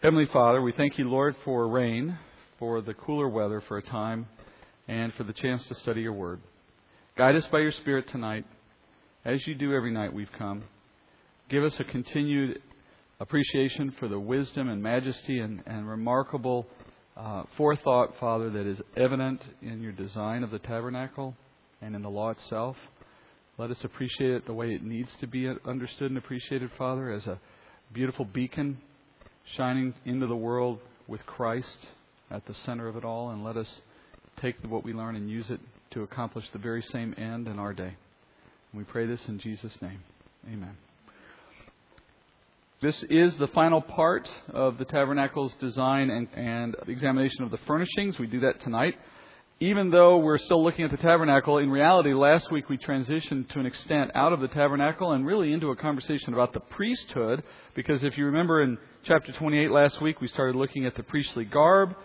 Heavenly Father, we thank you, Lord, for rain, for the cooler weather for a time, and for the chance to study your word. Guide us by your Spirit tonight. As you do every night we've come, give us a continued appreciation for the wisdom and majesty and, and remarkable uh, forethought, Father, that is evident in your design of the tabernacle and in the law itself. Let us appreciate it the way it needs to be understood and appreciated, Father, as a beautiful beacon shining into the world with Christ at the center of it all, and let us take what we learn and use it to accomplish the very same end in our day. We pray this in Jesus' name. Amen. This is the final part of the tabernacle's design and, and examination of the furnishings. We do that tonight even though we're still looking at the tabernacle, in reality, last week we transitioned to an extent out of the tabernacle and really into a conversation about the priesthood. Because if you remember in chapter 28 last week, we started looking at the priestly garb.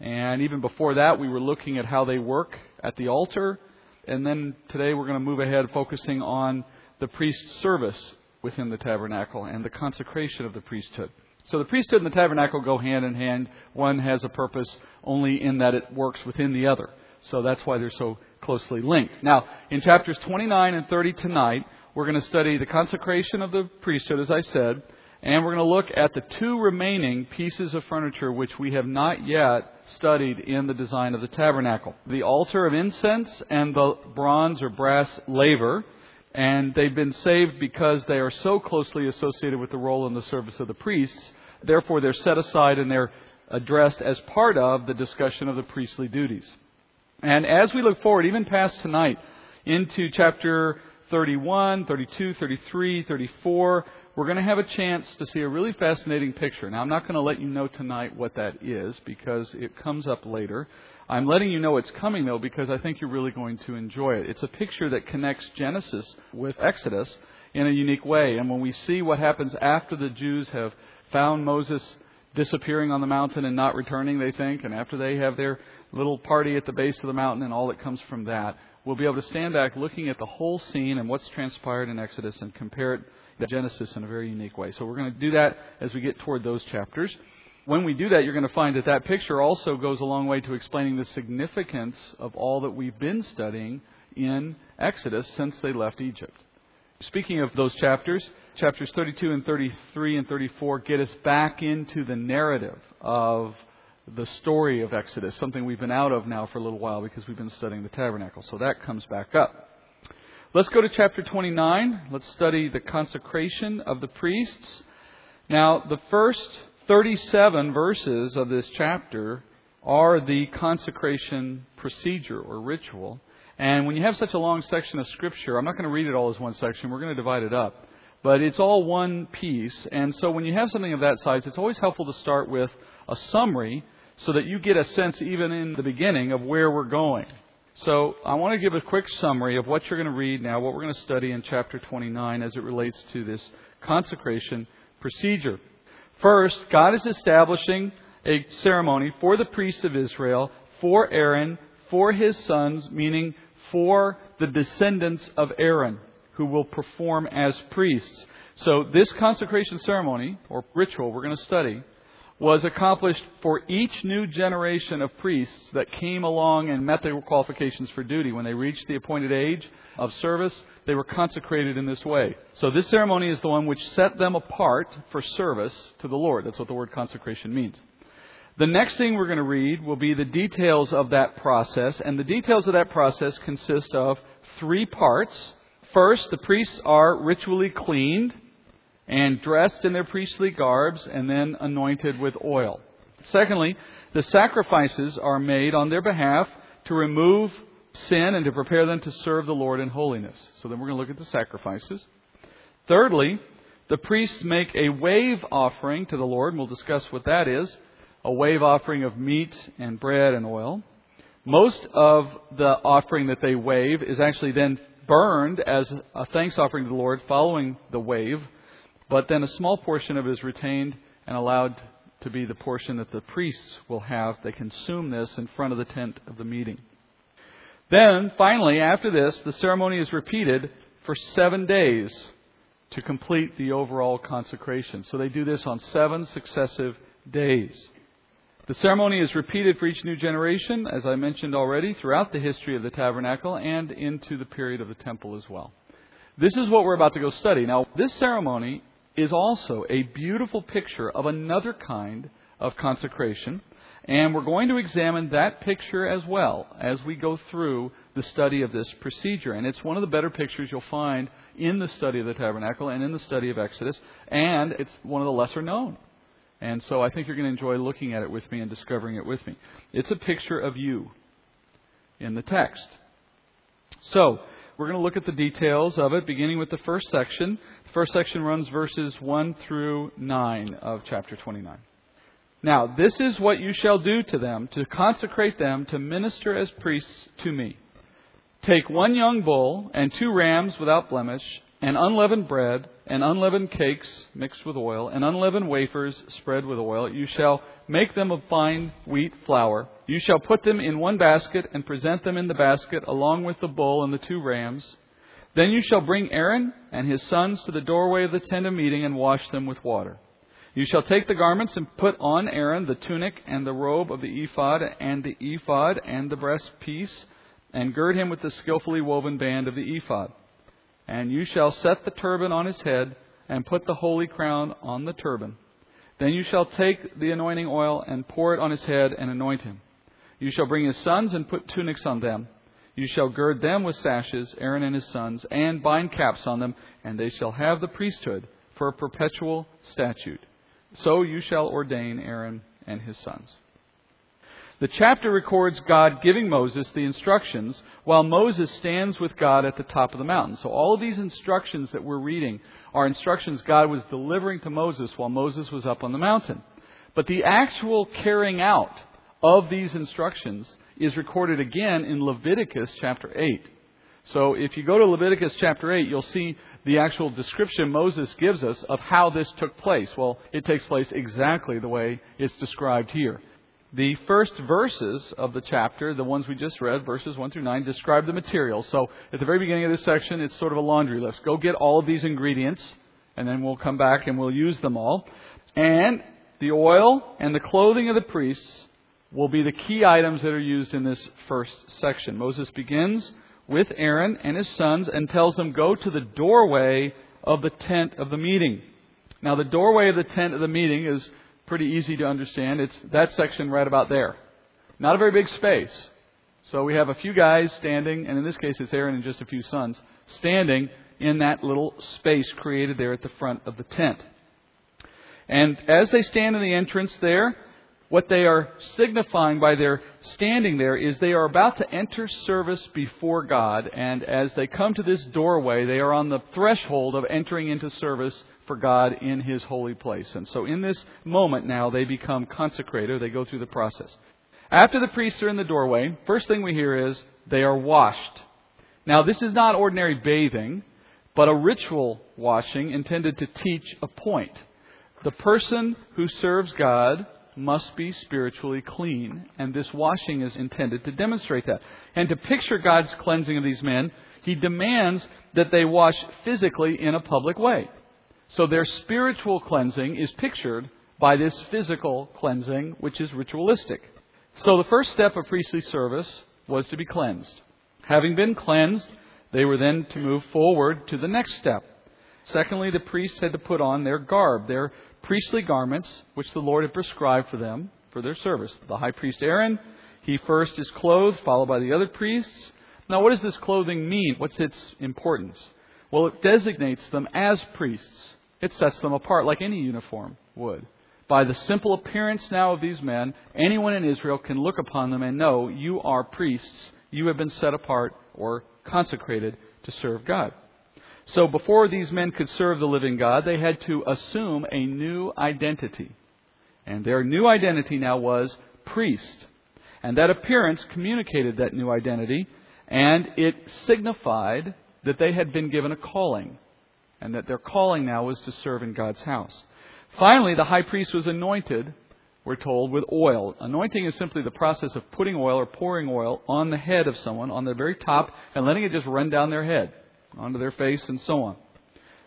And even before that, we were looking at how they work at the altar. And then today we're going to move ahead focusing on the priest's service within the tabernacle and the consecration of the priesthood. So the priesthood and the tabernacle go hand in hand. One has a purpose only in that it works within the other. So that's why they're so closely linked. Now, in chapters 29 and 30 tonight, we're going to study the consecration of the priesthood, as I said, and we're going to look at the two remaining pieces of furniture which we have not yet studied in the design of the tabernacle the altar of incense and the bronze or brass laver. And they've been saved because they are so closely associated with the role and the service of the priests. Therefore, they're set aside and they're addressed as part of the discussion of the priestly duties. And as we look forward, even past tonight, into chapter 31, 32, 33, 34, we're going to have a chance to see a really fascinating picture. Now, I'm not going to let you know tonight what that is because it comes up later. I'm letting you know it's coming, though, because I think you're really going to enjoy it. It's a picture that connects Genesis with Exodus in a unique way. And when we see what happens after the Jews have found Moses disappearing on the mountain and not returning, they think, and after they have their little party at the base of the mountain and all that comes from that, we'll be able to stand back looking at the whole scene and what's transpired in Exodus and compare it Genesis in a very unique way. So we're going to do that as we get toward those chapters. When we do that, you're going to find that that picture also goes a long way to explaining the significance of all that we've been studying in Exodus since they left Egypt. Speaking of those chapters, chapters 32 and 33 and 34 get us back into the narrative of the story of Exodus, something we've been out of now for a little while because we've been studying the tabernacle. So that comes back up. Let's go to chapter 29. Let's study the consecration of the priests. Now, the first 37 verses of this chapter are the consecration procedure or ritual. And when you have such a long section of Scripture, I'm not going to read it all as one section. We're going to divide it up. But it's all one piece. And so when you have something of that size, it's always helpful to start with a summary so that you get a sense, even in the beginning, of where we're going. So I want to give a quick summary of what you're going to read now, what we're going to study in chapter 29 as it relates to this consecration procedure. First, God is establishing a ceremony for the priests of Israel, for Aaron, for his sons, meaning for the descendants of Aaron who will perform as priests. So this consecration ceremony, or ritual we're going to study, was accomplished for each new generation of priests that came along and met their qualifications for duty. When they reached the appointed age of service, they were consecrated in this way. So this ceremony is the one which set them apart for service to the Lord. That's what the word consecration means. The next thing we're going to read will be the details of that process, and the details of that process consist of three parts. First, the priests are ritually cleaned and dressed in their priestly garbs and then anointed with oil. Secondly, the sacrifices are made on their behalf to remove sin and to prepare them to serve the Lord in holiness. So then we're going to look at the sacrifices. Thirdly, the priests make a wave offering to the Lord, and we'll discuss what that is a wave offering of meat and bread and oil. Most of the offering that they wave is actually then burned as a thanks offering to the Lord following the wave, but then a small portion of it is retained and allowed to be the portion that the priests will have. They consume this in front of the tent of the meeting. Then, finally, after this, the ceremony is repeated for seven days to complete the overall consecration. So they do this on seven successive days. The ceremony is repeated for each new generation, as I mentioned already, throughout the history of the tabernacle and into the period of the temple as well. This is what we're about to go study. Now, this ceremony is also a beautiful picture of another kind of consecration, and we're going to examine that picture as well as we go through the study of this procedure. And it's one of the better pictures you'll find in the study of the tabernacle and in the study of Exodus, and it's one of the lesser known. And so I think you're going to enjoy looking at it with me and discovering it with me. It's a picture of you in the text. So, we're going to look at the details of it, beginning with the first section. First section runs verses 1 through 9 of chapter 29. Now, this is what you shall do to them to consecrate them to minister as priests to me. Take one young bull and two rams without blemish and unleavened bread, and unleavened cakes mixed with oil, and unleavened wafers spread with oil. You shall make them of fine wheat flour. You shall put them in one basket, and present them in the basket, along with the bull and the two rams. Then you shall bring Aaron and his sons to the doorway of the tent of meeting, and wash them with water. You shall take the garments and put on Aaron the tunic and the robe of the ephod, and the ephod and the breastpiece, and gird him with the skillfully woven band of the ephod. And you shall set the turban on his head, and put the holy crown on the turban. Then you shall take the anointing oil, and pour it on his head, and anoint him. You shall bring his sons, and put tunics on them. You shall gird them with sashes, Aaron and his sons, and bind caps on them, and they shall have the priesthood for a perpetual statute. So you shall ordain Aaron and his sons. The chapter records God giving Moses the instructions while Moses stands with God at the top of the mountain. So all of these instructions that we're reading are instructions God was delivering to Moses while Moses was up on the mountain. But the actual carrying out of these instructions is recorded again in Leviticus chapter 8. So if you go to Leviticus chapter 8, you'll see the actual description Moses gives us of how this took place. Well, it takes place exactly the way it's described here. The first verses of the chapter, the ones we just read, verses 1 through 9, describe the materials. So at the very beginning of this section, it's sort of a laundry list. Go get all of these ingredients, and then we'll come back and we'll use them all. And the oil and the clothing of the priests will be the key items that are used in this first section. Moses begins with Aaron and his sons and tells them, Go to the doorway of the tent of the meeting. Now, the doorway of the tent of the meeting is pretty easy to understand. It's that section right about there. Not a very big space. So we have a few guys standing, and in this case it's Aaron and just a few sons, standing in that little space created there at the front of the tent. And as they stand in the entrance there, what they are signifying by their standing there is they are about to enter service before God, and as they come to this doorway, they are on the threshold of entering into service for God in His holy place. And so in this moment now, they become consecrated. They go through the process. After the priests are in the doorway, first thing we hear is they are washed. Now, this is not ordinary bathing, but a ritual washing intended to teach a point. The person who serves God must be spiritually clean, and this washing is intended to demonstrate that. And to picture God's cleansing of these men, he demands that they wash physically in a public way. So their spiritual cleansing is pictured by this physical cleansing, which is ritualistic. So the first step of priestly service was to be cleansed. Having been cleansed, they were then to move forward to the next step. Secondly, the priests had to put on their garb, their priestly garments, which the Lord had prescribed for them for their service. The high priest Aaron, he first is clothed, followed by the other priests. Now, what does this clothing mean? What's its importance? Well, it designates them as priests. It sets them apart like any uniform would. By the simple appearance now of these men, anyone in Israel can look upon them and know you are priests. You have been set apart or consecrated to serve God. So before these men could serve the living God, they had to assume a new identity. And their new identity now was priest. And that appearance communicated that new identity, and it signified that they had been given a calling and that their calling now was to serve in God's house. Finally, the high priest was anointed, we're told, with oil. Anointing is simply the process of putting oil or pouring oil on the head of someone, on the very top, and letting it just run down their head, onto their face, and so on.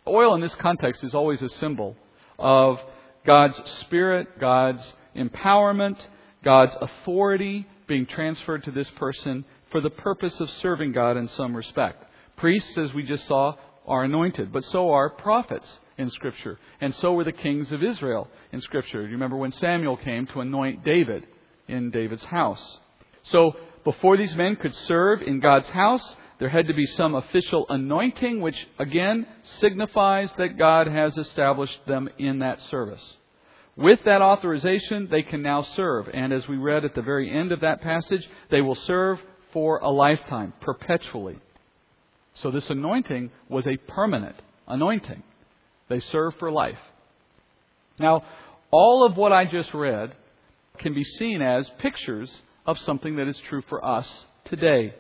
Oil in this context is always a symbol of God's Spirit, God's empowerment, God's authority being transferred to this person for the purpose of serving God in some respect. Priests, as we just saw, are anointed, but so are prophets in Scripture. And so were the kings of Israel in Scripture. You remember when Samuel came to anoint David in David's house. So, before these men could serve in God's house, there had to be some official anointing, which again signifies that God has established them in that service. With that authorization, they can now serve. And as we read at the very end of that passage, they will serve for a lifetime, perpetually. So this anointing was a permanent anointing. They serve for life. Now, all of what I just read can be seen as pictures of something that is true for us today.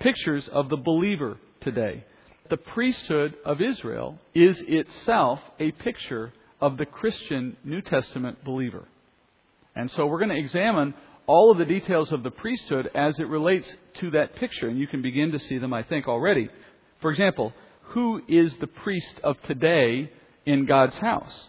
Pictures of the believer today. The priesthood of Israel is itself a picture of the Christian New Testament believer. And so we're going to examine all of the details of the priesthood as it relates to that picture. And you can begin to see them, I think, already. For example, who is the priest of today in God's house?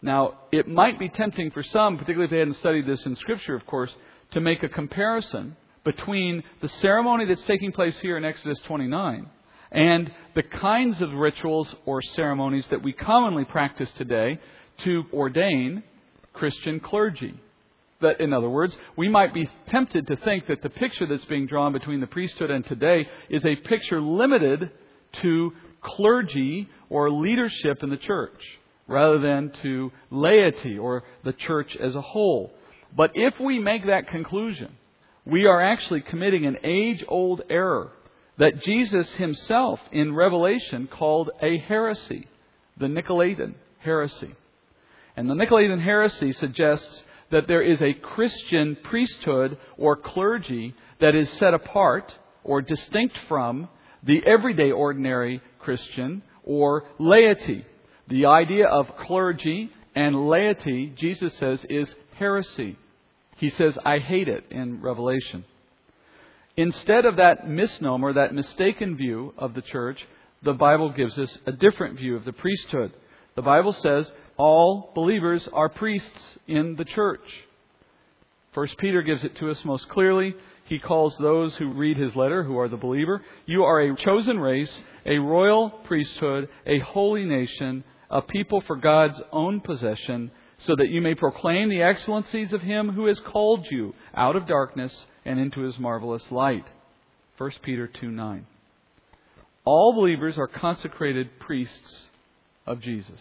Now, it might be tempting for some, particularly if they hadn't studied this in Scripture, of course, to make a comparison between the ceremony that's taking place here in Exodus 29 and the kinds of rituals or ceremonies that we commonly practice today to ordain Christian clergy. That, in other words, we might be tempted to think that the picture that's being drawn between the priesthood and today is a picture limited to clergy or leadership in the church rather than to laity or the church as a whole. But if we make that conclusion, we are actually committing an age old error that Jesus himself in Revelation called a heresy, the Nicolaitan heresy. And the Nicolaitan heresy suggests that there is a Christian priesthood or clergy that is set apart or distinct from the everyday ordinary Christian or laity. The idea of clergy and laity, Jesus says, is heresy. He says, I hate it in Revelation. Instead of that misnomer, that mistaken view of the church, the Bible gives us a different view of the priesthood. The Bible says all believers are priests in the church. First Peter gives it to us most clearly. He calls those who read his letter, who are the believer, you are a chosen race, a royal priesthood, a holy nation, a people for God's own possession, so that you may proclaim the excellencies of him who has called you out of darkness and into his marvelous light. 1 Peter 2 9. All believers are consecrated priests of Jesus.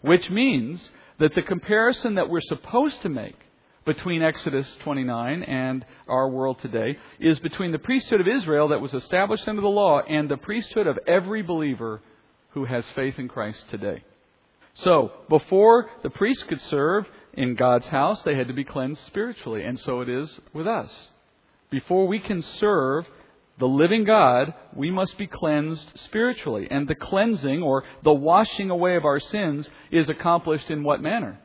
Which means that the comparison that we're supposed to make between Exodus 29 and our world today is between the priesthood of Israel that was established under the law and the priesthood of every believer who has faith in Christ today. So, before the priests could serve in God's house, they had to be cleansed spiritually, and so it is with us. Before we can serve the living God, we must be cleansed spiritually. And the cleansing or the washing away of our sins is accomplished in what manner?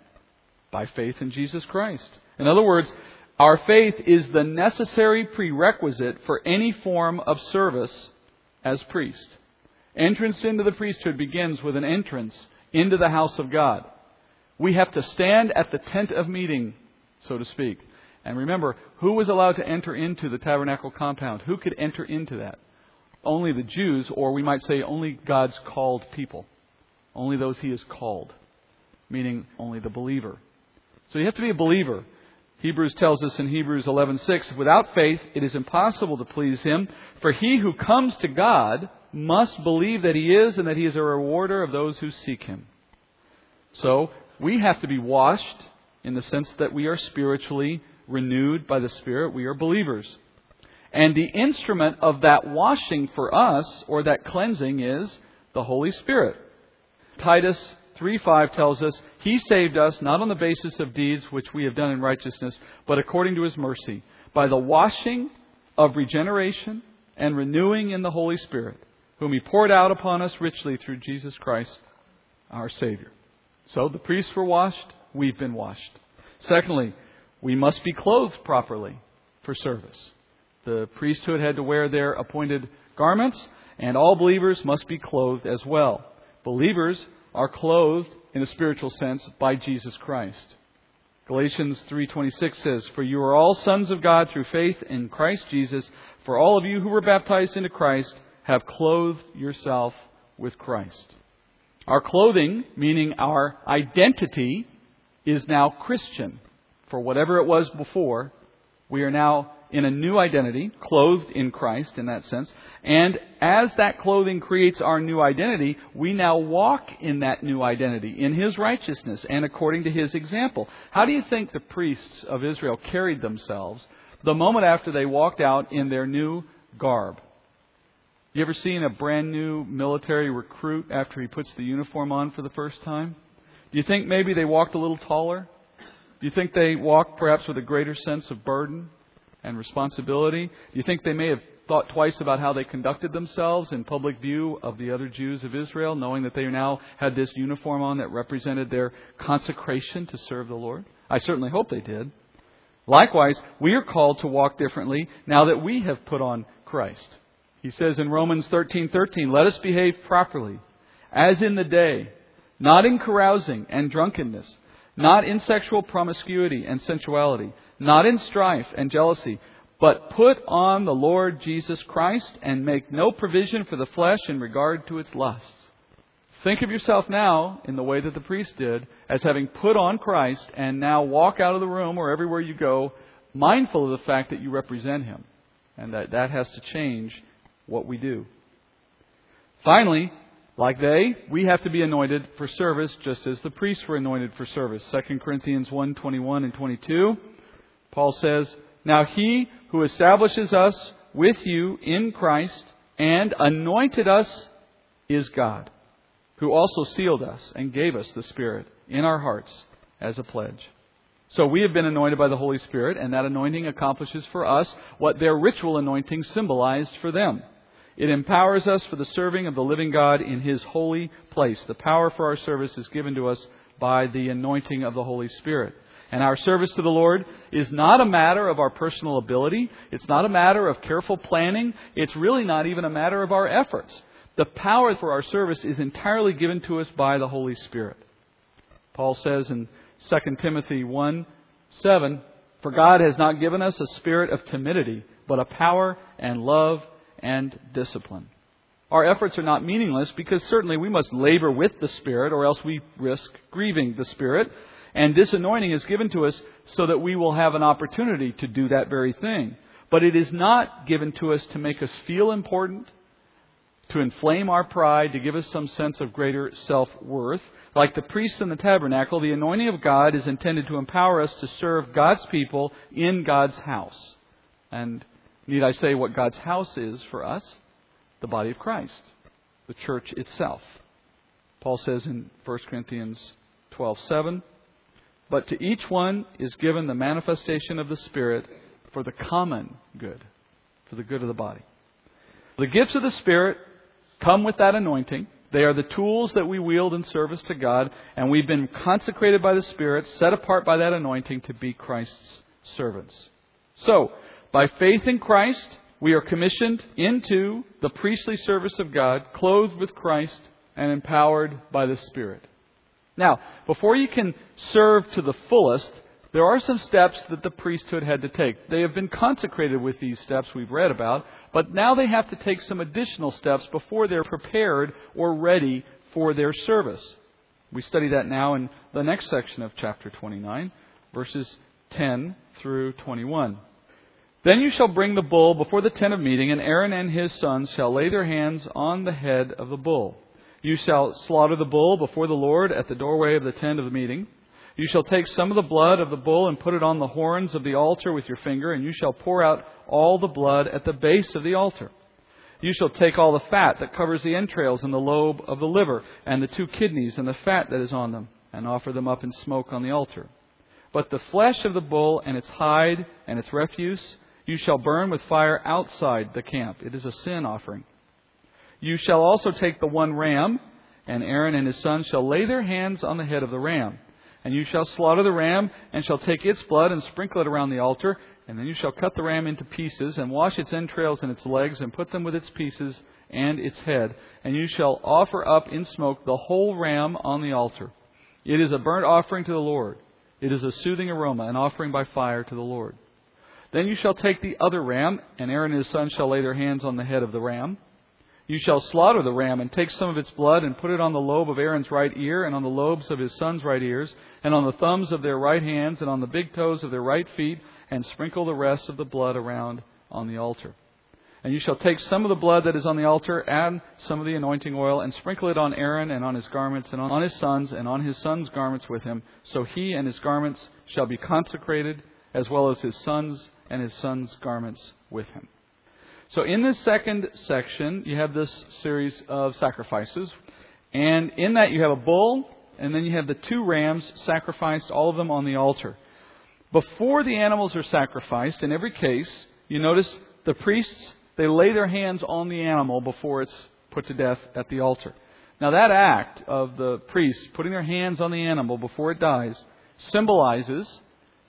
By faith in Jesus Christ. In other words, our faith is the necessary prerequisite for any form of service as priest. Entrance into the priesthood begins with an entrance into the house of God. We have to stand at the tent of meeting, so to speak. And remember, who was allowed to enter into the tabernacle compound? Who could enter into that? Only the Jews, or we might say only God's called people. Only those he has called, meaning only the believer. So you have to be a believer. Hebrews tells us in Hebrews 11:6, without faith it is impossible to please him, for he who comes to God must believe that He is and that He is a rewarder of those who seek Him. So, we have to be washed in the sense that we are spiritually renewed by the Spirit. We are believers. And the instrument of that washing for us, or that cleansing, is the Holy Spirit. Titus 3:5 tells us, He saved us not on the basis of deeds which we have done in righteousness, but according to His mercy, by the washing of regeneration and renewing in the Holy Spirit whom he poured out upon us richly through Jesus Christ, our Savior. So the priests were washed, we've been washed. Secondly, we must be clothed properly for service. The priesthood had to wear their appointed garments, and all believers must be clothed as well. Believers are clothed in a spiritual sense, by Jesus Christ. Galatians 3:26 says, "For you are all sons of God through faith in Christ Jesus, for all of you who were baptized into Christ have clothed yourself with Christ." Our clothing, meaning our identity, is now Christian. For whatever it was before, we are now in a new identity, clothed in Christ in that sense. And as that clothing creates our new identity, we now walk in that new identity, in His righteousness and according to His example. How do you think the priests of Israel carried themselves the moment after they walked out in their new garb? You ever seen a brand new military recruit after he puts the uniform on for the first time? Do you think maybe they walked a little taller? Do you think they walked perhaps with a greater sense of burden? and responsibility? Do you think they may have thought twice about how they conducted themselves in public view of the other Jews of Israel, knowing that they now had this uniform on that represented their consecration to serve the Lord? I certainly hope they did. Likewise, we are called to walk differently now that we have put on Christ. He says in Romans 13:13, "Let us behave properly, as in the day, not in carousing and drunkenness, not in sexual promiscuity and sensuality, not in strife and jealousy, but put on the Lord Jesus Christ and make no provision for the flesh in regard to its lusts. Think of yourself now, in the way that the priest did, as having put on Christ and now walk out of the room or everywhere you go, mindful of the fact that you represent Him. And that that has to change what we do. Finally, like they, we have to be anointed for service just as the priests were anointed for service. 2 Corinthians 1 21 and 22. Paul says, Now he who establishes us with you in Christ and anointed us is God, who also sealed us and gave us the Spirit in our hearts as a pledge. So we have been anointed by the Holy Spirit, and that anointing accomplishes for us what their ritual anointing symbolized for them. It empowers us for the serving of the living God in His holy place. The power for our service is given to us by the anointing of the Holy Spirit. And our service to the Lord is not a matter of our personal ability. It's not a matter of careful planning. It's really not even a matter of our efforts. The power for our service is entirely given to us by the Holy Spirit. Paul says in 2 Timothy 1 7, For God has not given us a spirit of timidity, but a power and love and discipline. Our efforts are not meaningless because certainly we must labor with the Spirit or else we risk grieving the Spirit. And this anointing is given to us so that we will have an opportunity to do that very thing. But it is not given to us to make us feel important, to inflame our pride, to give us some sense of greater self worth. Like the priests in the tabernacle, the anointing of God is intended to empower us to serve God's people in God's house. And need I say what God's house is for us? The body of Christ, the church itself. Paul says in 1 Corinthians 12:7, but to each one is given the manifestation of the Spirit for the common good, for the good of the body. The gifts of the Spirit come with that anointing. They are the tools that we wield in service to God, and we've been consecrated by the Spirit, set apart by that anointing to be Christ's servants. So, by faith in Christ, we are commissioned into the priestly service of God, clothed with Christ and empowered by the Spirit. Now, before you can serve to the fullest, there are some steps that the priesthood had to take. They have been consecrated with these steps we've read about, but now they have to take some additional steps before they're prepared or ready for their service. We study that now in the next section of chapter 29, verses 10 through 21. Then you shall bring the bull before the tent of meeting, and Aaron and his sons shall lay their hands on the head of the bull. You shall slaughter the bull before the Lord at the doorway of the tent of the meeting. You shall take some of the blood of the bull and put it on the horns of the altar with your finger, and you shall pour out all the blood at the base of the altar. You shall take all the fat that covers the entrails and the lobe of the liver, and the two kidneys and the fat that is on them, and offer them up in smoke on the altar. But the flesh of the bull and its hide and its refuse you shall burn with fire outside the camp. It is a sin offering. You shall also take the one ram, and Aaron and his sons shall lay their hands on the head of the ram. And you shall slaughter the ram, and shall take its blood and sprinkle it around the altar. And then you shall cut the ram into pieces, and wash its entrails and its legs, and put them with its pieces and its head. And you shall offer up in smoke the whole ram on the altar. It is a burnt offering to the Lord. It is a soothing aroma, an offering by fire to the Lord. Then you shall take the other ram, and Aaron and his sons shall lay their hands on the head of the ram. You shall slaughter the ram, and take some of its blood, and put it on the lobe of Aaron's right ear, and on the lobes of his sons' right ears, and on the thumbs of their right hands, and on the big toes of their right feet, and sprinkle the rest of the blood around on the altar. And you shall take some of the blood that is on the altar, and some of the anointing oil, and sprinkle it on Aaron and on his garments, and on his sons, and on his sons' garments with him. So he and his garments shall be consecrated, as well as his sons and his sons' garments with him. So in this second section, you have this series of sacrifices. And in that, you have a bull, and then you have the two rams sacrificed, all of them on the altar. Before the animals are sacrificed, in every case, you notice the priests they lay their hands on the animal before it's put to death at the altar. Now, that act of the priests putting their hands on the animal before it dies symbolizes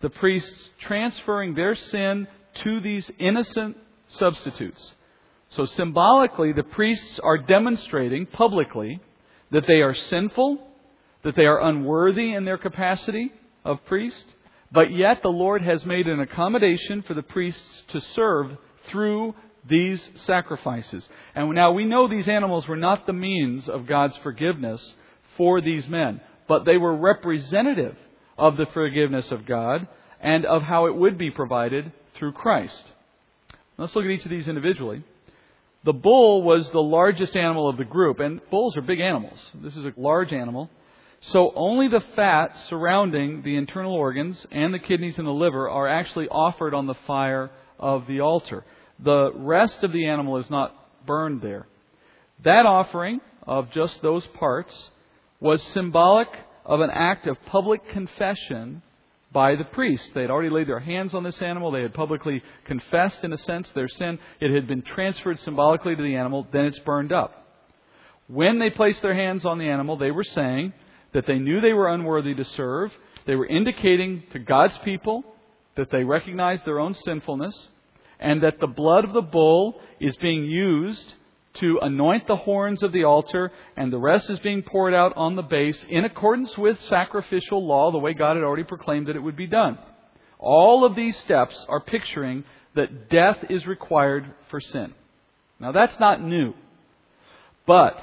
the priests transferring their sin to these innocent substitutes. So, symbolically, the priests are demonstrating publicly that they are sinful, that they are unworthy in their capacity of priest, but yet the Lord has made an accommodation for the priests to serve through these sacrifices. And now we know these animals were not the means of God's forgiveness for these men, but they were representative of the forgiveness of God and of how it would be provided through Christ. Let's look at each of these individually. The bull was the largest animal of the group, and bulls are big animals. This is a large animal. So only the fat surrounding the internal organs and the kidneys and the liver are actually offered on the fire of the altar. The rest of the animal is not burned there. That offering of just those parts was symbolic of an act of public confession by the priest. They had already laid their hands on this animal. They had publicly confessed, in a sense, their sin. It had been transferred symbolically to the animal. Then it's burned up. When they placed their hands on the animal, they were saying that they knew they were unworthy to serve. They were indicating to God's people that they recognized their own sinfulness and that the blood of the bull is being used to anoint the horns of the altar, and the rest is being poured out on the base in accordance with sacrificial law, the way God had already proclaimed that it would be done. All of these steps are picturing that death is required for sin. Now, that's not new. But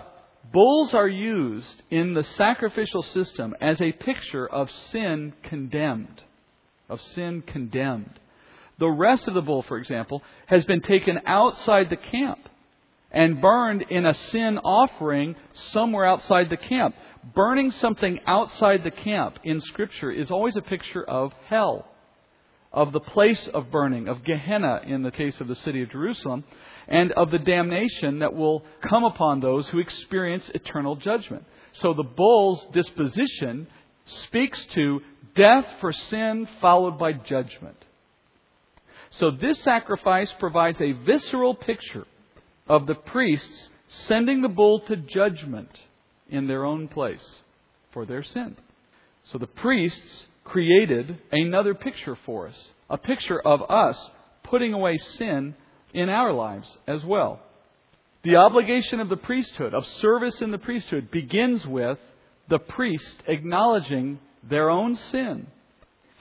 bulls are used in the sacrificial system as a picture of sin condemned. Of sin condemned. The rest of the bull, for example, has been taken outside the camp and burned in a sin offering somewhere outside the camp. Burning something outside the camp in Scripture is always a picture of hell, of the place of burning, of Gehenna in the case of the city of Jerusalem, and of the damnation that will come upon those who experience eternal judgment. So the bull's disposition speaks to death for sin followed by judgment. So this sacrifice provides a visceral picture of the priests sending the bull to judgment in their own place for their sin. So the priests created another picture for us, a picture of us putting away sin in our lives as well. The obligation of the priesthood, of service in the priesthood, begins with the priest acknowledging their own sin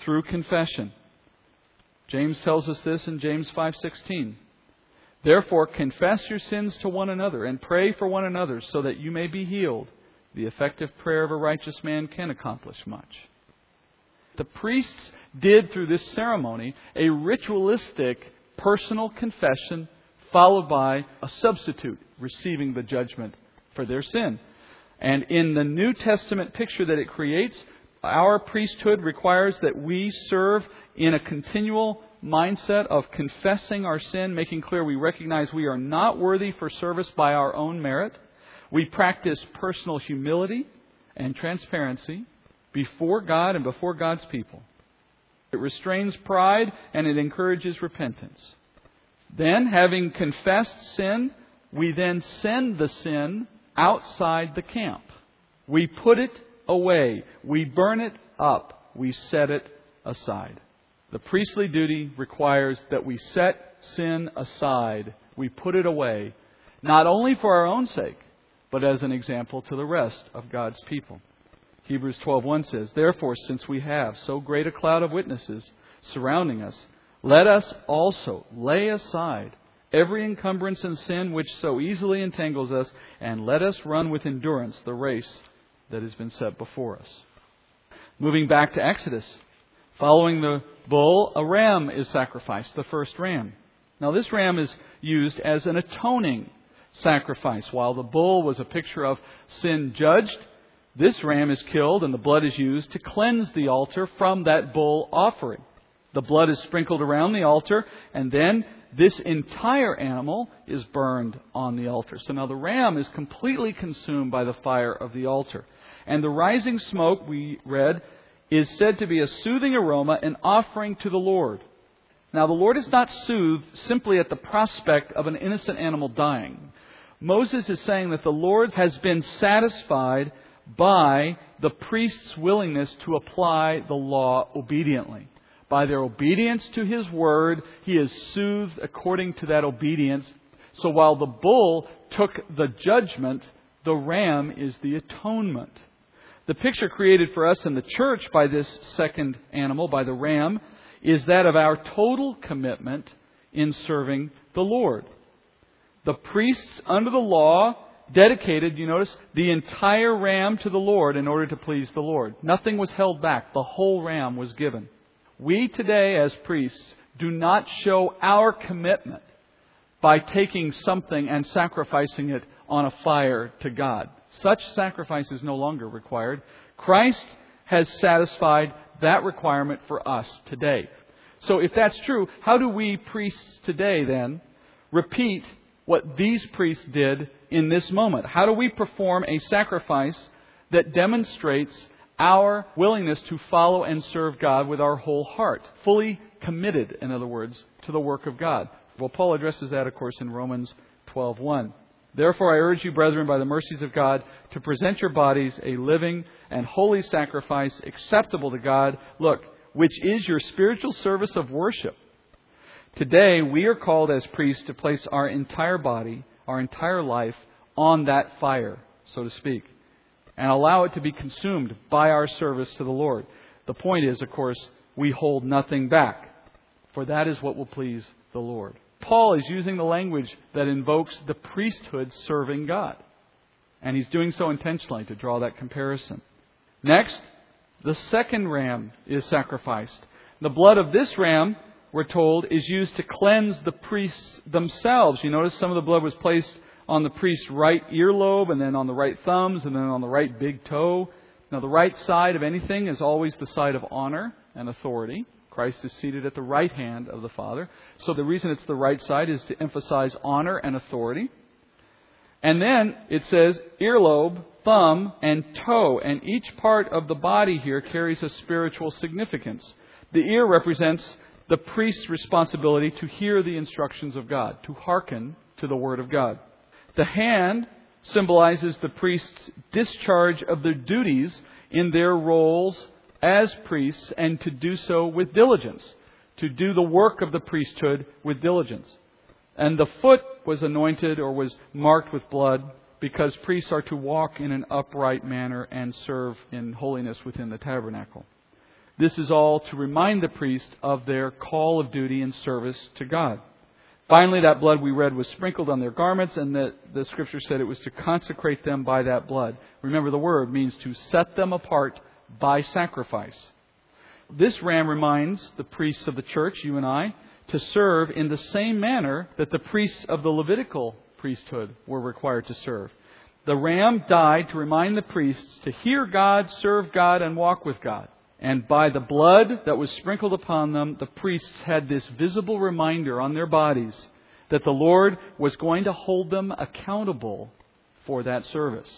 through confession. James tells us this in James 5:16. Therefore confess your sins to one another and pray for one another so that you may be healed. The effective prayer of a righteous man can accomplish much. The priests did through this ceremony a ritualistic personal confession followed by a substitute receiving the judgment for their sin. And in the New Testament picture that it creates, our priesthood requires that we serve in a continual mindset of confessing our sin, making clear we recognize we are not worthy for service by our own merit. We practice personal humility and transparency before God and before God's people. It restrains pride and it encourages repentance. Then, having confessed sin, we then send the sin outside the camp. We put it away. We burn it up. We set it aside. The priestly duty requires that we set sin aside. We put it away, not only for our own sake, but as an example to the rest of God's people. Hebrews 12:1 says, "Therefore, since we have so great a cloud of witnesses surrounding us, let us also lay aside every encumbrance and sin which so easily entangles us, and let us run with endurance the race that has been set before us." Moving back to Exodus, following the bull, a ram is sacrificed, the first ram. Now, this ram is used as an atoning sacrifice. While the bull was a picture of sin judged, this ram is killed and the blood is used to cleanse the altar from that bull offering. The blood is sprinkled around the altar, and then this entire animal is burned on the altar. So now the ram is completely consumed by the fire of the altar. And the rising smoke, we read, is said to be a soothing aroma, an offering to the Lord. Now, the Lord is not soothed simply at the prospect of an innocent animal dying. Moses is saying that the Lord has been satisfied by the priest's willingness to apply the law obediently. By their obedience to his word, he is soothed according to that obedience. So while the bull took the judgment, the ram is the atonement. The picture created for us in the church by this second animal, by the ram, is that of our total commitment in serving the Lord. The priests under the law dedicated, you notice, the entire ram to the Lord in order to please the Lord. Nothing was held back. The whole ram was given. We today, as priests, do not show our commitment by taking something and sacrificing it on a fire to God. Such sacrifice is no longer required. Christ has satisfied that requirement for us today. So if that's true, how do we priests today then repeat what these priests did in this moment? How do we perform a sacrifice that demonstrates our willingness to follow and serve God with our whole heart? Fully committed, in other words, to the work of God. Well, Paul addresses that, of course, in Romans 12:1. Therefore, I urge you, brethren, by the mercies of God, to present your bodies a living and holy sacrifice acceptable to God. Look, which is your spiritual service of worship. Today, we are called as priests to place our entire body, our entire life, on that fire, so to speak, and allow it to be consumed by our service to the Lord. The point is, of course, we hold nothing back, for that is what will please the Lord. Paul is using the language that invokes the priesthood serving God. And he's doing so intentionally to draw that comparison. Next, the second ram is sacrificed. The blood of this ram, we're told, is used to cleanse the priests themselves. You notice some of the blood was placed on the priest's right earlobe, and then on the right thumbs, and then on the right big toe. Now, the right side of anything is always the side of honor and authority. Christ is seated at the right hand of the Father. So the reason it's the right side is to emphasize honor and authority. And then it says earlobe, thumb, and toe. And each part of the body here carries a spiritual significance. The ear represents the priest's responsibility to hear the instructions of God, to hearken to the Word of God. The hand symbolizes the priest's discharge of their duties in their roles as priests and to do so with diligence, to do the work of the priesthood with diligence. And the foot was anointed or was marked with blood because priests are to walk in an upright manner and serve in holiness within the tabernacle. This is all to remind the priest of their call of duty and service to God. Finally, that blood we read was sprinkled on their garments, and the, the scripture said it was to consecrate them by that blood. Remember, the word means to set them apart by sacrifice. This ram reminds the priests of the church, you and I, to serve in the same manner that the priests of the Levitical priesthood were required to serve. The ram died to remind the priests to hear God, serve God, and walk with God. And by the blood that was sprinkled upon them, the priests had this visible reminder on their bodies that the Lord was going to hold them accountable for that service.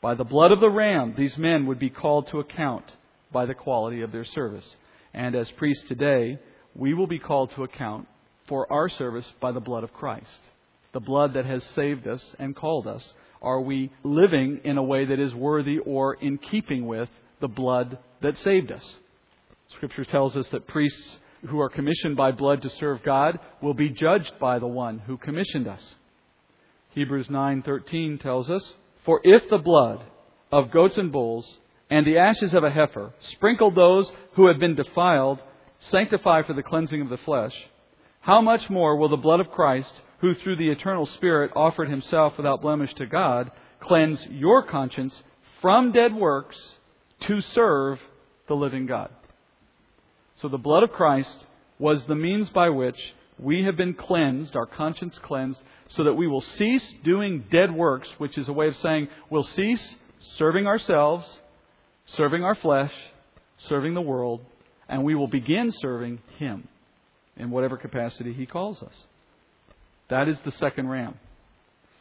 By the blood of the ram, these men would be called to account by the quality of their service. And as priests today, we will be called to account for our service by the blood of Christ. The blood that has saved us and called us. Are we living in a way that is worthy or in keeping with the blood that saved us? Scripture tells us that priests who are commissioned by blood to serve God will be judged by the one who commissioned us. Hebrews 9:13 tells us, for if the blood of goats and bulls, and the ashes of a heifer. Sprinkle those who have been defiled, sanctify for the cleansing of the flesh. How much more will the blood of Christ, who through the eternal Spirit offered himself without blemish to God, cleanse your conscience from dead works to serve the living God? So the blood of Christ was the means by which we have been cleansed, our conscience cleansed, so that we will cease doing dead works, which is a way of saying we'll cease serving ourselves, serving our flesh, serving the world, and we will begin serving Him in whatever capacity He calls us. That is the second ram.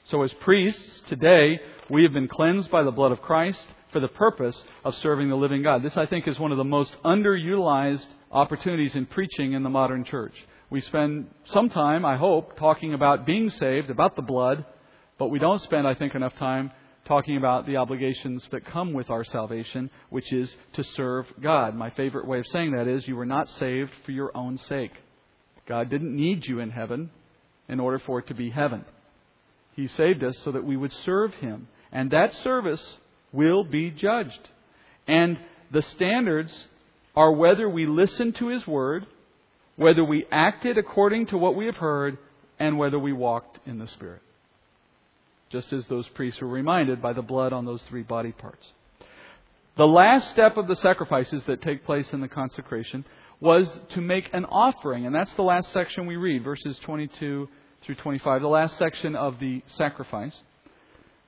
So, as priests, today, we have been cleansed by the blood of Christ for the purpose of serving the living God. This, I think, is one of the most underutilized opportunities in preaching in the modern church. We spend some time, I hope, talking about being saved, about the blood, but we don't spend, I think, enough time talking about the obligations that come with our salvation, which is to serve God. My favorite way of saying that is you were not saved for your own sake. God didn't need you in heaven in order for it to be heaven. He saved us so that we would serve Him. And that service will be judged. And the standards are whether we listen to His Word, whether we acted according to what we have heard, and whether we walked in the Spirit just as those priests were reminded by the blood on those three body parts. The last step of the sacrifices that take place in the consecration was to make an offering, and that's the last section we read, verses 22 through 25, the last section of the sacrifice.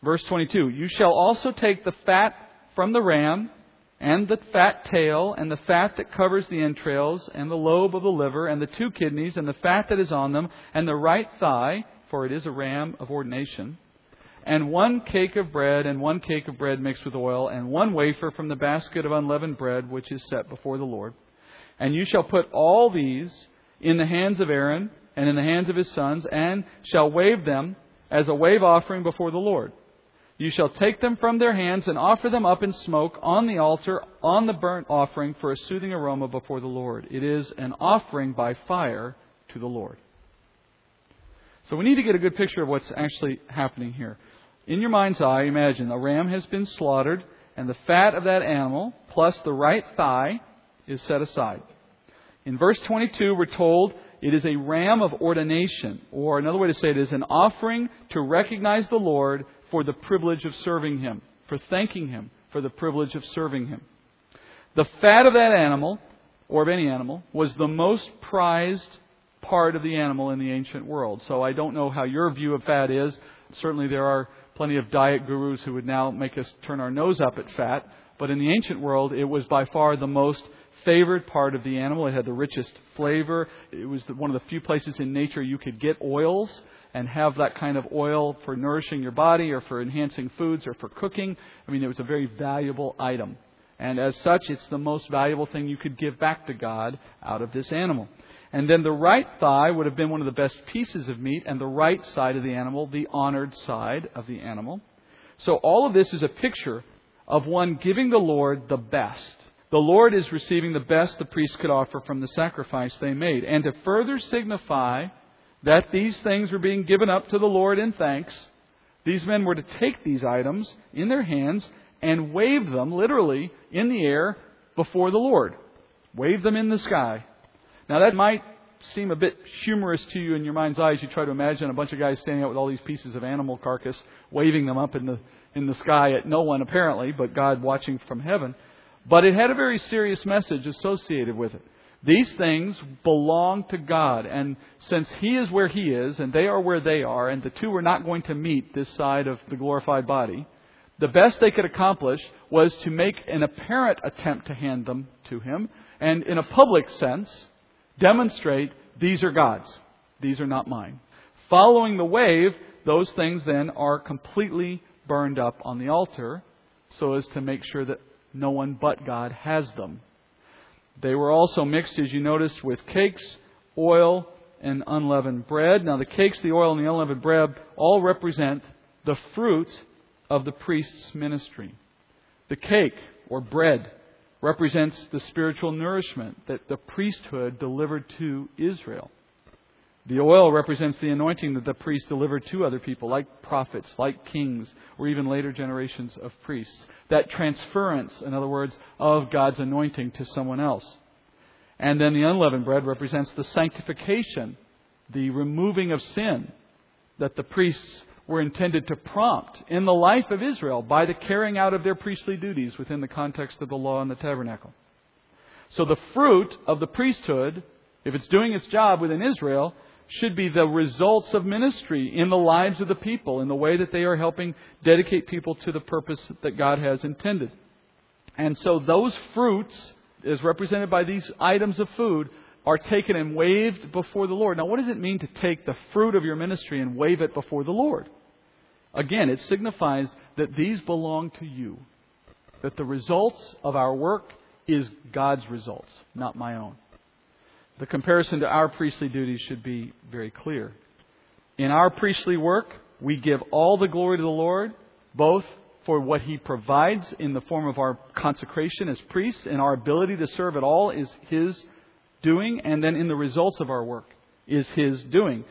Verse 22 You shall also take the fat from the ram, and the fat tail, and the fat that covers the entrails, and the lobe of the liver, and the two kidneys, and the fat that is on them, and the right thigh, for it is a ram of ordination and one cake of bread, and one cake of bread mixed with oil, and one wafer from the basket of unleavened bread which is set before the Lord. And you shall put all these in the hands of Aaron and in the hands of his sons, and shall wave them as a wave offering before the Lord. You shall take them from their hands and offer them up in smoke on the altar on the burnt offering for a soothing aroma before the Lord. It is an offering by fire to the Lord. So we need to get a good picture of what's actually happening here. In your mind's eye, imagine a ram has been slaughtered, and the fat of that animal, plus the right thigh, is set aside. In verse 22, we're told it is a ram of ordination, or another way to say it is an offering to recognize the Lord for the privilege of serving Him, for thanking Him for the privilege of serving Him. The fat of that animal, or of any animal, was the most prized part of the animal in the ancient world. So I don't know how your view of fat is. Certainly there are plenty of diet gurus who would now make us turn our nose up at fat. But in the ancient world, it was by far the most favored part of the animal. It had the richest flavor. It was one of the few places in nature you could get oils and have that kind of oil for nourishing your body or for enhancing foods or for cooking. I mean, it was a very valuable item. And as such, it's the most valuable thing you could give back to God out of this animal. And then the right thigh would have been one of the best pieces of meat, and the right side of the animal, the honored side of the animal. So all of this is a picture of one giving the Lord the best. The Lord is receiving the best the priest could offer from the sacrifice they made. And to further signify that these things were being given up to the Lord in thanks, these men were to take these items in their hands and wave them literally in the air before the Lord. Wave them in the sky. Now, that might seem a bit humorous to you in your mind's eye as you try to imagine a bunch of guys standing out with all these pieces of animal carcass, waving them up in the, in the sky at no one apparently, but God watching from heaven. But it had a very serious message associated with it. These things belong to God, and since He is where He is, and they are where they are, and the two are not going to meet this side of the glorified body, the best they could accomplish was to make an apparent attempt to hand them to Him, and in a public sense, demonstrate these are God's. These are not mine. Following the wave, those things then are completely burned up on the altar so as to make sure that no one but God has them. They were also mixed, as you noticed, with cakes, oil, and unleavened bread. Now, the cakes, the oil, and the unleavened bread all represent the fruit of the priest's ministry. The cake, or bread, represents the spiritual nourishment that the priesthood delivered to Israel. The oil represents the anointing that the priest delivered to other people, like prophets, like kings, or even later generations of priests. That transference, in other words, of God's anointing to someone else. And then the unleavened bread represents the sanctification, the removing of sin that the priests were intended to prompt in the life of Israel by the carrying out of their priestly duties within the context of the law and the tabernacle. So the fruit of the priesthood, if it's doing its job within Israel, should be the results of ministry in the lives of the people, in the way that they are helping dedicate people to the purpose that God has intended. And so those fruits, as represented by these items of food, are taken and waved before the Lord. Now, what does it mean to take the fruit of your ministry and wave it before the Lord? Again, it signifies that these belong to you, that the results of our work is God's results, not my own. The comparison to our priestly duties should be very clear. In our priestly work, we give all the glory to the Lord, both for what He provides in the form of our consecration as priests, and our ability to serve at all is His doing, and then in the results of our work is His doing.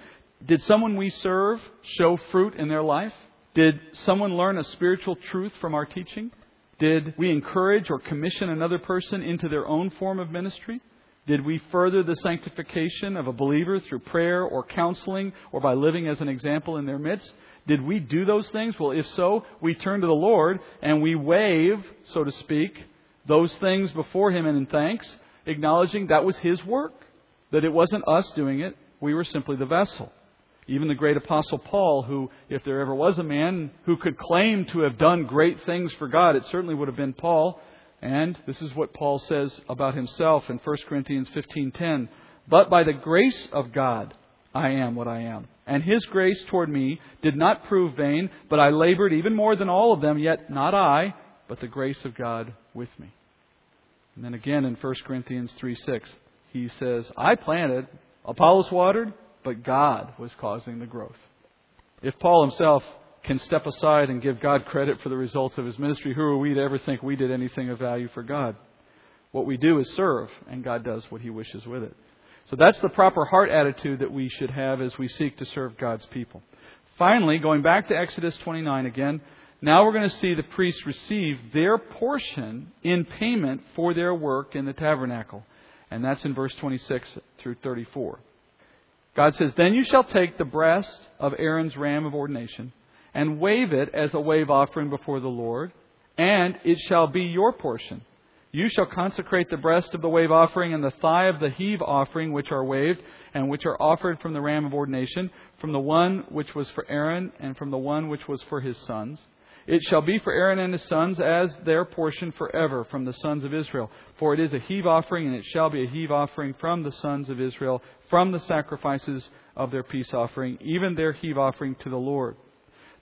Did someone we serve show fruit in their life? Did someone learn a spiritual truth from our teaching? Did we encourage or commission another person into their own form of ministry? Did we further the sanctification of a believer through prayer or counseling or by living as an example in their midst? Did we do those things? Well, if so, we turn to the Lord and we wave, so to speak, those things before Him and in thanks, acknowledging that was His work, that it wasn't us doing it, we were simply the vessel. Even the great apostle Paul, who, if there ever was a man who could claim to have done great things for God, it certainly would have been Paul. And this is what Paul says about himself in 1 Corinthians 15:10, "But by the grace of God I am what I am, and his grace toward me did not prove vain, but I labored even more than all of them, yet not I, but the grace of God with me." And then again in 1 Corinthians 3:6, he says, "I planted, Apollos watered, but God was causing the growth." If Paul himself can step aside and give God credit for the results of his ministry, who are we to ever think we did anything of value for God? What we do is serve, and God does what he wishes with it. So that's the proper heart attitude that we should have as we seek to serve God's people. Finally, going back to Exodus 29 again, now we're going to see the priests receive their portion in payment for their work in the tabernacle. And that's in verse 26 through 34. God says, Then you shall take the breast of Aaron's ram of ordination and wave it as a wave offering before the Lord, and it shall be your portion. You shall consecrate the breast of the wave offering and the thigh of the heave offering, which are waved, and which are offered from the ram of ordination, from the one which was for Aaron, and from the one which was for his sons. It shall be for Aaron and his sons as their portion forever from the sons of Israel. For it is a heave offering, and it shall be a heave offering from the sons of Israel, from the sacrifices of their peace offering, even their heave offering to the Lord.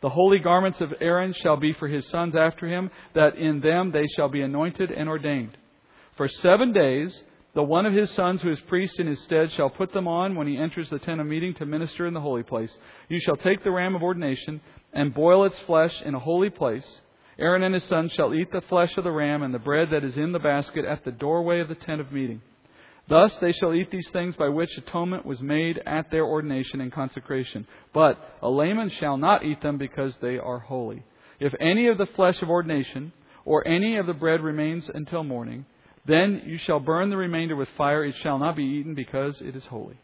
The holy garments of Aaron shall be for his sons after him, that in them they shall be anointed and ordained. For seven days, the one of his sons who is priest in his stead shall put them on when he enters the tent of meeting to minister in the holy place. You shall take the ram of ordination and boil its flesh in a holy place. Aaron and his sons shall eat the flesh of the ram and the bread that is in the basket at the doorway of the tent of meeting. Thus they shall eat these things by which atonement was made at their ordination and consecration. But a layman shall not eat them because they are holy. If any of the flesh of ordination or any of the bread remains until morning, then you shall burn the remainder with fire. It shall not be eaten because it is holy.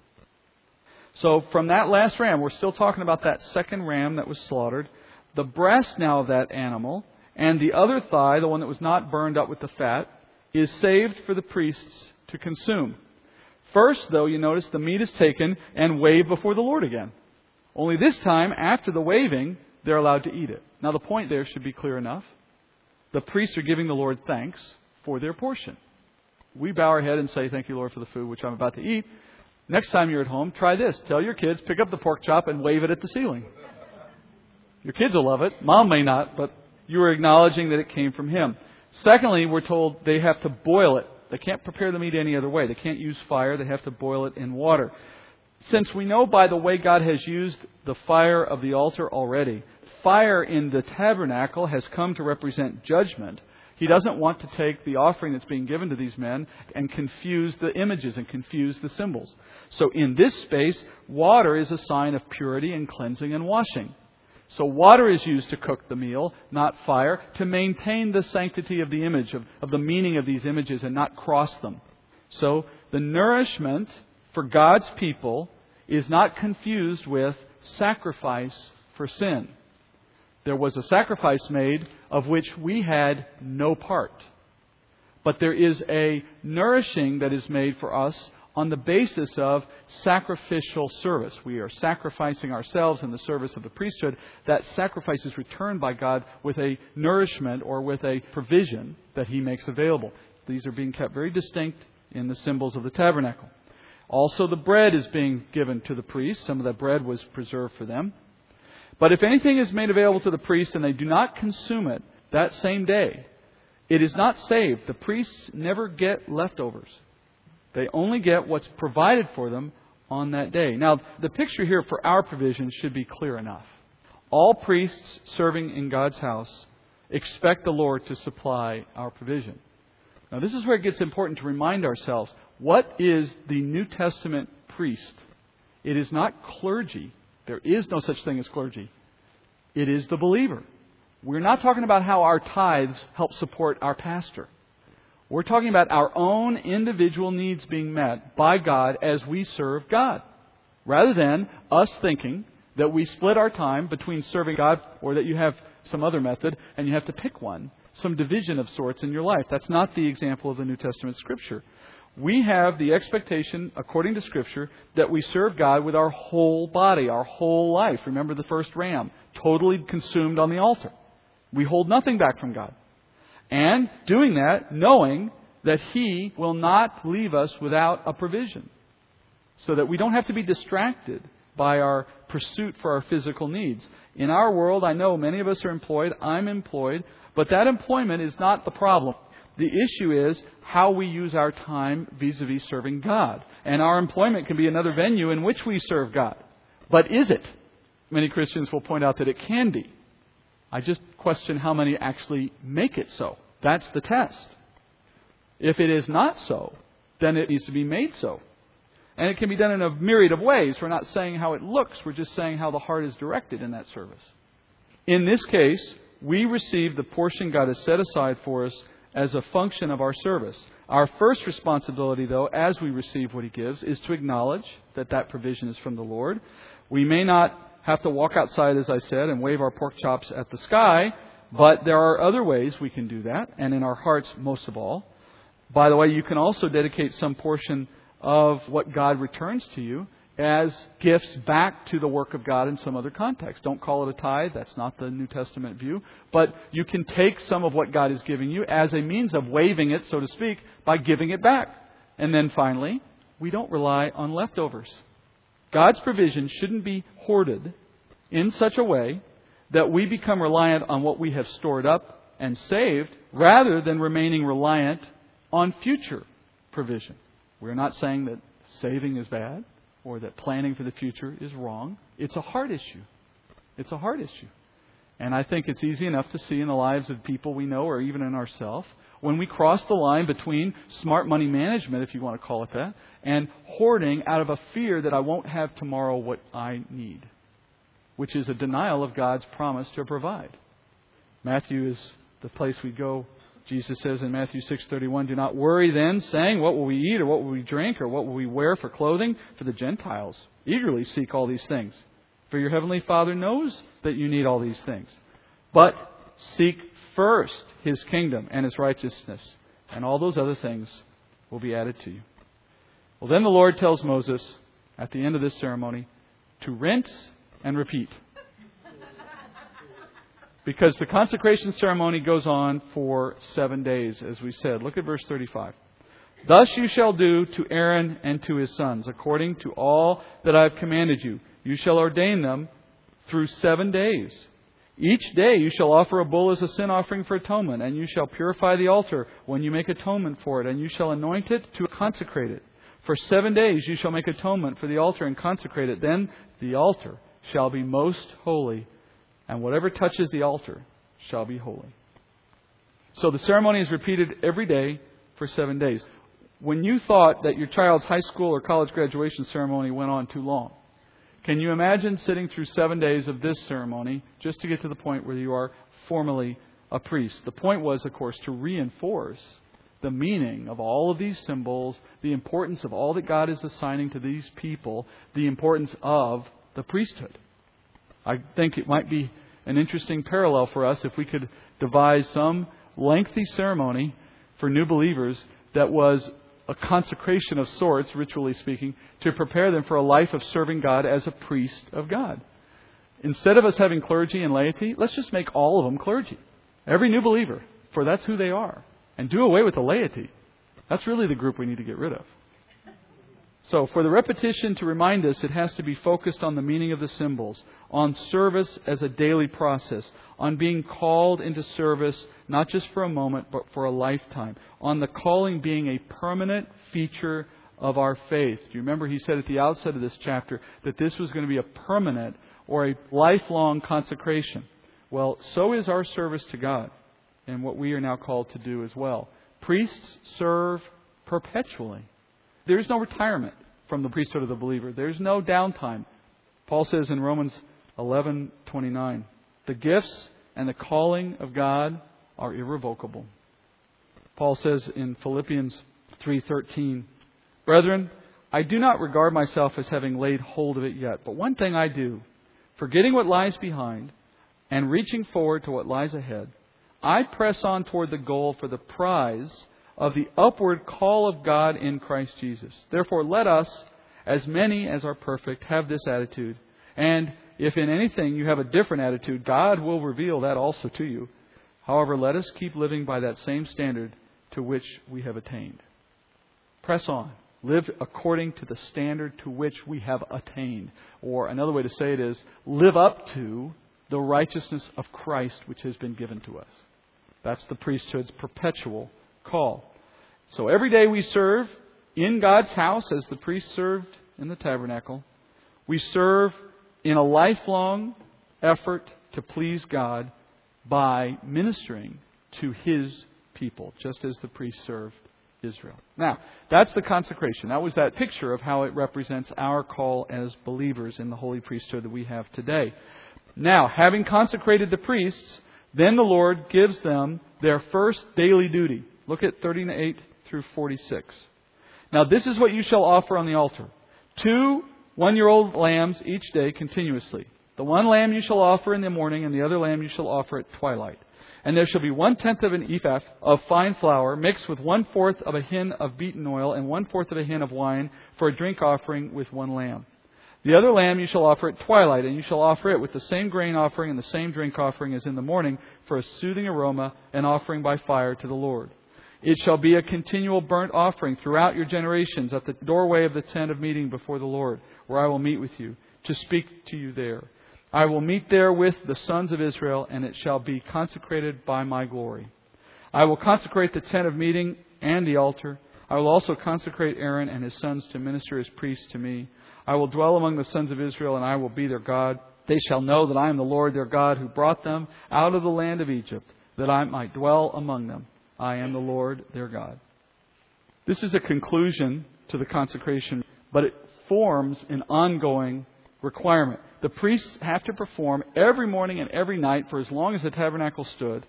So from that last ram, we're still talking about that second ram that was slaughtered. The breast now of that animal and the other thigh, the one that was not burned up with the fat, is saved for the priests to consume. First, though, you notice the meat is taken and waved before the Lord again. Only this time, after the waving, they're allowed to eat it. Now, the point there should be clear enough. The priests are giving the Lord thanks for their portion. We bow our head and say, Thank you, Lord, for the food which I'm about to eat. Next time you're at home, try this. Tell your kids, pick up the pork chop and wave it at the ceiling. Your kids will love it. Mom may not, but you are acknowledging that it came from Him. Secondly, we're told they have to boil it they can't prepare the meat any other way. They can't use fire. They have to boil it in water. Since we know by the way God has used the fire of the altar already, fire in the tabernacle has come to represent judgment. He doesn't want to take the offering that's being given to these men and confuse the images and confuse the symbols. So in this space, water is a sign of purity and cleansing and washing. So water is used to cook the meal, not fire, to maintain the sanctity of the image, of, of the meaning of these images, and not cross them. So the nourishment for God's people is not confused with sacrifice for sin. There was a sacrifice made of which we had no part. But there is a nourishing that is made for us on the basis of sacrificial service. We are sacrificing ourselves in the service of the priesthood. That sacrifice is returned by God with a nourishment or with a provision that He makes available. These are being kept very distinct in the symbols of the tabernacle. Also, the bread is being given to the priests. Some of that bread was preserved for them. But if anything is made available to the priests and they do not consume it that same day, it is not saved. The priests never get leftovers. They only get what's provided for them on that day. Now, the picture here for our provision should be clear enough. All priests serving in God's house expect the Lord to supply our provision. Now, this is where it gets important to remind ourselves what is the New Testament priest? It is not clergy. There is no such thing as clergy. It is the believer. We're not talking about how our tithes help support our pastor. We're talking about our own individual needs being met by God as we serve God. Rather than us thinking that we split our time between serving God or that you have some other method and you have to pick one, some division of sorts in your life. That's not the example of the New Testament Scripture. We have the expectation, according to Scripture, that we serve God with our whole body, our whole life. Remember the first ram, totally consumed on the altar. We hold nothing back from God. And doing that, knowing that He will not leave us without a provision. So that we don't have to be distracted by our pursuit for our physical needs. In our world, I know many of us are employed. I'm employed. But that employment is not the problem. The issue is how we use our time vis a vis serving God. And our employment can be another venue in which we serve God. But is it? Many Christians will point out that it can be. I just question how many actually make it so. That's the test. If it is not so, then it needs to be made so. And it can be done in a myriad of ways. We're not saying how it looks, we're just saying how the heart is directed in that service. In this case, we receive the portion God has set aside for us as a function of our service. Our first responsibility, though, as we receive what He gives, is to acknowledge that that provision is from the Lord. We may not have to walk outside, as I said, and wave our pork chops at the sky, but there are other ways we can do that, and in our hearts most of all. By the way, you can also dedicate some portion of what God returns to you as gifts back to the work of God in some other context. Don't call it a tithe, that's not the New Testament view. But you can take some of what God is giving you as a means of waving it, so to speak, by giving it back. And then finally, we don't rely on leftovers. God's provision shouldn't be hoarded in such a way that we become reliant on what we have stored up and saved rather than remaining reliant on future provision. We're not saying that saving is bad or that planning for the future is wrong. It's a heart issue. It's a heart issue. And I think it's easy enough to see in the lives of people we know or even in ourselves when we cross the line between smart money management, if you want to call it that, and hoarding out of a fear that I won't have tomorrow what I need, which is a denial of God's promise to provide. Matthew is the place we go. Jesus says in Matthew 6:31, "Do not worry then, saying, what will we eat or what will we drink or what will we wear for clothing? For the Gentiles eagerly seek all these things. For your heavenly Father knows that you need all these things. But seek first his kingdom and his righteousness, and all those other things will be added to you." Well, then the Lord tells Moses at the end of this ceremony to rinse and repeat. Because the consecration ceremony goes on for seven days, as we said. Look at verse 35. Thus you shall do to Aaron and to his sons, according to all that I have commanded you. You shall ordain them through seven days. Each day you shall offer a bull as a sin offering for atonement, and you shall purify the altar when you make atonement for it, and you shall anoint it to consecrate it. For seven days you shall make atonement for the altar and consecrate it. Then the altar shall be most holy, and whatever touches the altar shall be holy. So the ceremony is repeated every day for seven days. When you thought that your child's high school or college graduation ceremony went on too long, can you imagine sitting through seven days of this ceremony just to get to the point where you are formally a priest? The point was, of course, to reinforce the meaning of all of these symbols, the importance of all that God is assigning to these people, the importance of the priesthood. I think it might be an interesting parallel for us if we could devise some lengthy ceremony for new believers that was a consecration of sorts, ritually speaking, to prepare them for a life of serving God as a priest of God. Instead of us having clergy and laity, let's just make all of them clergy. Every new believer, for that's who they are. And do away with the laity. That's really the group we need to get rid of. So, for the repetition to remind us, it has to be focused on the meaning of the symbols, on service as a daily process, on being called into service not just for a moment, but for a lifetime, on the calling being a permanent feature of our faith. Do you remember he said at the outset of this chapter that this was going to be a permanent or a lifelong consecration? Well, so is our service to God and what we are now called to do as well. Priests serve perpetually. There's no retirement from the priesthood of the believer. There's no downtime. Paul says in Romans 11:29, "The gifts and the calling of God are irrevocable." Paul says in Philippians 3:13, "Brethren, I do not regard myself as having laid hold of it yet, but one thing I do, forgetting what lies behind and reaching forward to what lies ahead, I press on toward the goal for the prize of the upward call of God in Christ Jesus. Therefore, let us, as many as are perfect, have this attitude. And if in anything you have a different attitude, God will reveal that also to you. However, let us keep living by that same standard to which we have attained. Press on. Live according to the standard to which we have attained. Or another way to say it is, live up to the righteousness of Christ which has been given to us. That's the priesthood's perpetual call. So every day we serve in God's house as the priest served in the tabernacle. We serve in a lifelong effort to please God by ministering to His people, just as the priest served Israel. Now, that's the consecration. That was that picture of how it represents our call as believers in the holy priesthood that we have today. Now, having consecrated the priests, then the Lord gives them their first daily duty. Look at 38 through 46. Now, this is what you shall offer on the altar two one year old lambs each day continuously. The one lamb you shall offer in the morning, and the other lamb you shall offer at twilight. And there shall be one tenth of an ephah of fine flour mixed with one fourth of a hin of beaten oil and one fourth of a hin of wine for a drink offering with one lamb. The other lamb you shall offer at twilight, and you shall offer it with the same grain offering and the same drink offering as in the morning for a soothing aroma, an offering by fire to the Lord. It shall be a continual burnt offering throughout your generations at the doorway of the tent of meeting before the Lord, where I will meet with you, to speak to you there. I will meet there with the sons of Israel, and it shall be consecrated by my glory. I will consecrate the tent of meeting and the altar. I will also consecrate Aaron and his sons to minister as priests to me. I will dwell among the sons of Israel, and I will be their God. They shall know that I am the Lord their God who brought them out of the land of Egypt, that I might dwell among them. I am the Lord their God. This is a conclusion to the consecration, but it forms an ongoing requirement. The priests have to perform every morning and every night for as long as the tabernacle stood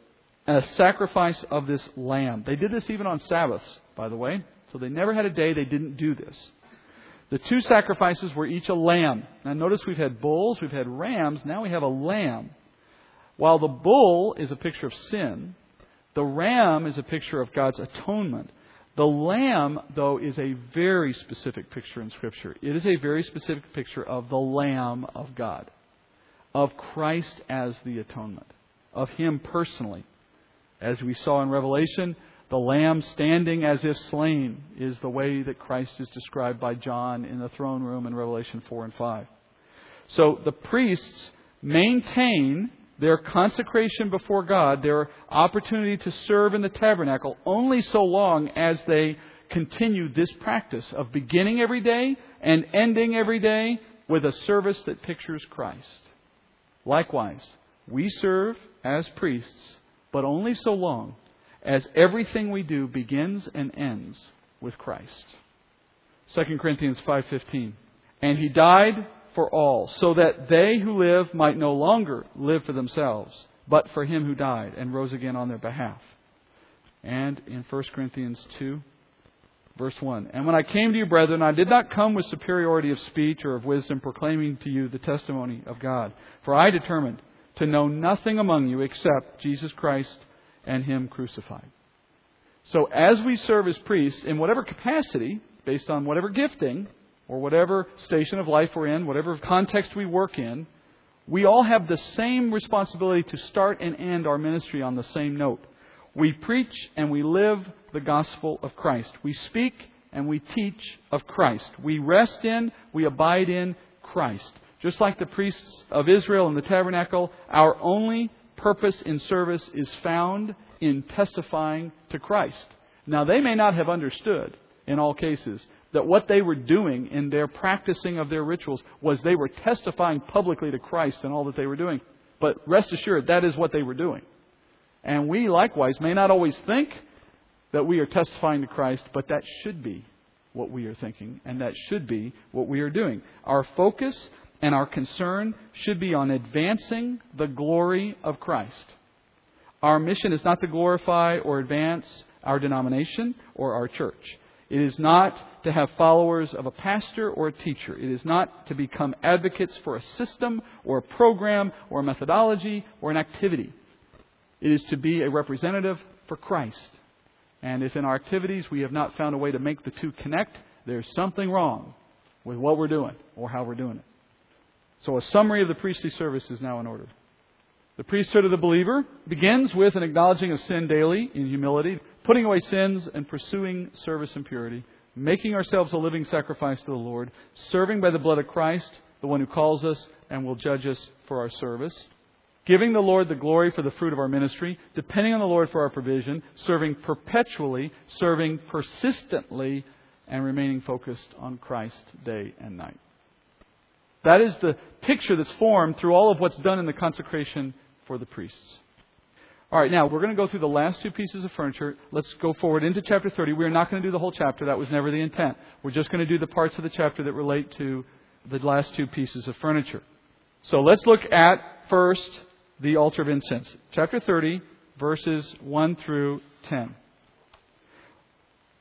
a sacrifice of this lamb. They did this even on Sabbaths, by the way. So they never had a day they didn't do this. The two sacrifices were each a lamb. Now notice we've had bulls, we've had rams, now we have a lamb. While the bull is a picture of sin, the ram is a picture of God's atonement. The lamb, though, is a very specific picture in Scripture. It is a very specific picture of the Lamb of God, of Christ as the atonement, of Him personally. As we saw in Revelation, the lamb standing as if slain is the way that Christ is described by John in the throne room in Revelation 4 and 5. So the priests maintain their consecration before God, their opportunity to serve in the tabernacle, only so long as they continue this practice of beginning every day and ending every day with a service that pictures Christ. Likewise, we serve as priests, but only so long as everything we do begins and ends with Christ. 2 Corinthians 5:15. And he died for all, so that they who live might no longer live for themselves, but for him who died and rose again on their behalf. And in 1 Corinthians 2, verse 1 And when I came to you, brethren, I did not come with superiority of speech or of wisdom, proclaiming to you the testimony of God. For I determined to know nothing among you except Jesus Christ and Him crucified. So as we serve as priests, in whatever capacity, based on whatever gifting, or whatever station of life we're in, whatever context we work in, we all have the same responsibility to start and end our ministry on the same note. We preach and we live the gospel of Christ. We speak and we teach of Christ. We rest in, we abide in Christ. Just like the priests of Israel in the tabernacle, our only purpose in service is found in testifying to Christ. Now, they may not have understood in all cases that what they were doing in their practicing of their rituals was they were testifying publicly to Christ and all that they were doing. But rest assured, that is what they were doing. And we likewise may not always think that we are testifying to Christ, but that should be what we are thinking, and that should be what we are doing. Our focus and our concern should be on advancing the glory of Christ. Our mission is not to glorify or advance our denomination or our church. It is not to have followers of a pastor or a teacher. It is not to become advocates for a system or a program or a methodology or an activity. It is to be a representative for Christ. And if in our activities we have not found a way to make the two connect, there's something wrong with what we're doing or how we're doing it. So a summary of the priestly service is now in order. The priesthood of the believer begins with an acknowledging of sin daily in humility, putting away sins and pursuing service and purity, making ourselves a living sacrifice to the Lord, serving by the blood of Christ, the one who calls us and will judge us for our service, giving the Lord the glory for the fruit of our ministry, depending on the Lord for our provision, serving perpetually, serving persistently, and remaining focused on Christ day and night. That is the picture that's formed through all of what's done in the consecration for the priests. All right, now we're going to go through the last two pieces of furniture. Let's go forward into chapter 30. We are not going to do the whole chapter. That was never the intent. We're just going to do the parts of the chapter that relate to the last two pieces of furniture. So let's look at first the altar of incense. Chapter 30, verses 1 through 10.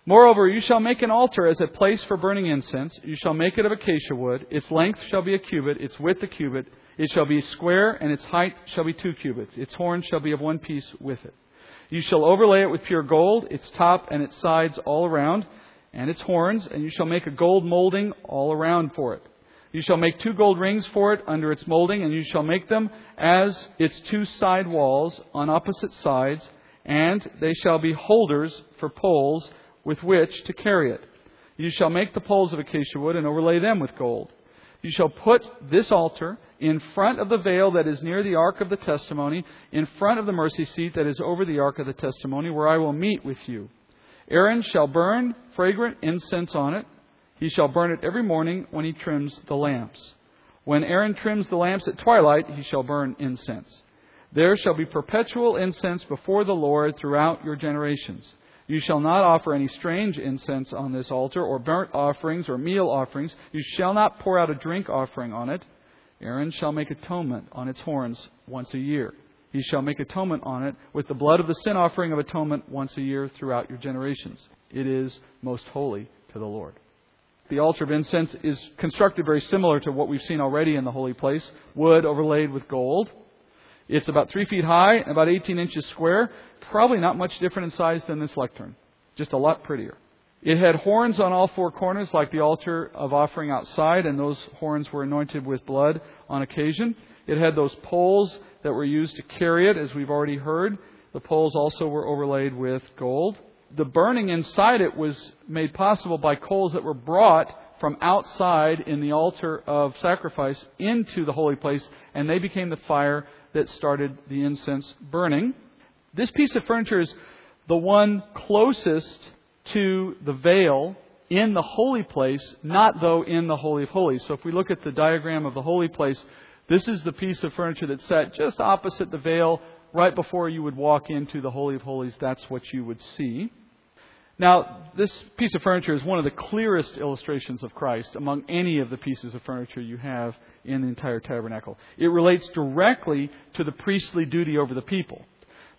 Moreover, you shall make an altar as a place for burning incense. You shall make it of acacia wood. Its length shall be a cubit, its width a cubit. It shall be square, and its height shall be two cubits. Its horn shall be of one piece with it. You shall overlay it with pure gold, its top and its sides all around, and its horns, and you shall make a gold molding all around for it. You shall make two gold rings for it under its molding, and you shall make them as its two side walls on opposite sides, and they shall be holders for poles with which to carry it. You shall make the poles of acacia wood and overlay them with gold. You shall put this altar in front of the veil that is near the ark of the testimony, in front of the mercy seat that is over the ark of the testimony, where I will meet with you. Aaron shall burn fragrant incense on it. He shall burn it every morning when he trims the lamps. When Aaron trims the lamps at twilight, he shall burn incense. There shall be perpetual incense before the Lord throughout your generations. You shall not offer any strange incense on this altar, or burnt offerings, or meal offerings. You shall not pour out a drink offering on it. Aaron shall make atonement on its horns once a year. He shall make atonement on it with the blood of the sin offering of atonement once a year throughout your generations. It is most holy to the Lord. The altar of incense is constructed very similar to what we've seen already in the holy place wood overlaid with gold. It's about three feet high and about 18 inches square. Probably not much different in size than this lectern, just a lot prettier. It had horns on all four corners, like the altar of offering outside, and those horns were anointed with blood on occasion. It had those poles that were used to carry it, as we've already heard. The poles also were overlaid with gold. The burning inside it was made possible by coals that were brought from outside in the altar of sacrifice into the holy place, and they became the fire that started the incense burning. This piece of furniture is the one closest to the veil in the holy place, not though in the Holy of Holies. So if we look at the diagram of the holy place, this is the piece of furniture that sat just opposite the veil right before you would walk into the Holy of Holies, that's what you would see. Now, this piece of furniture is one of the clearest illustrations of Christ among any of the pieces of furniture you have in the entire tabernacle. It relates directly to the priestly duty over the people.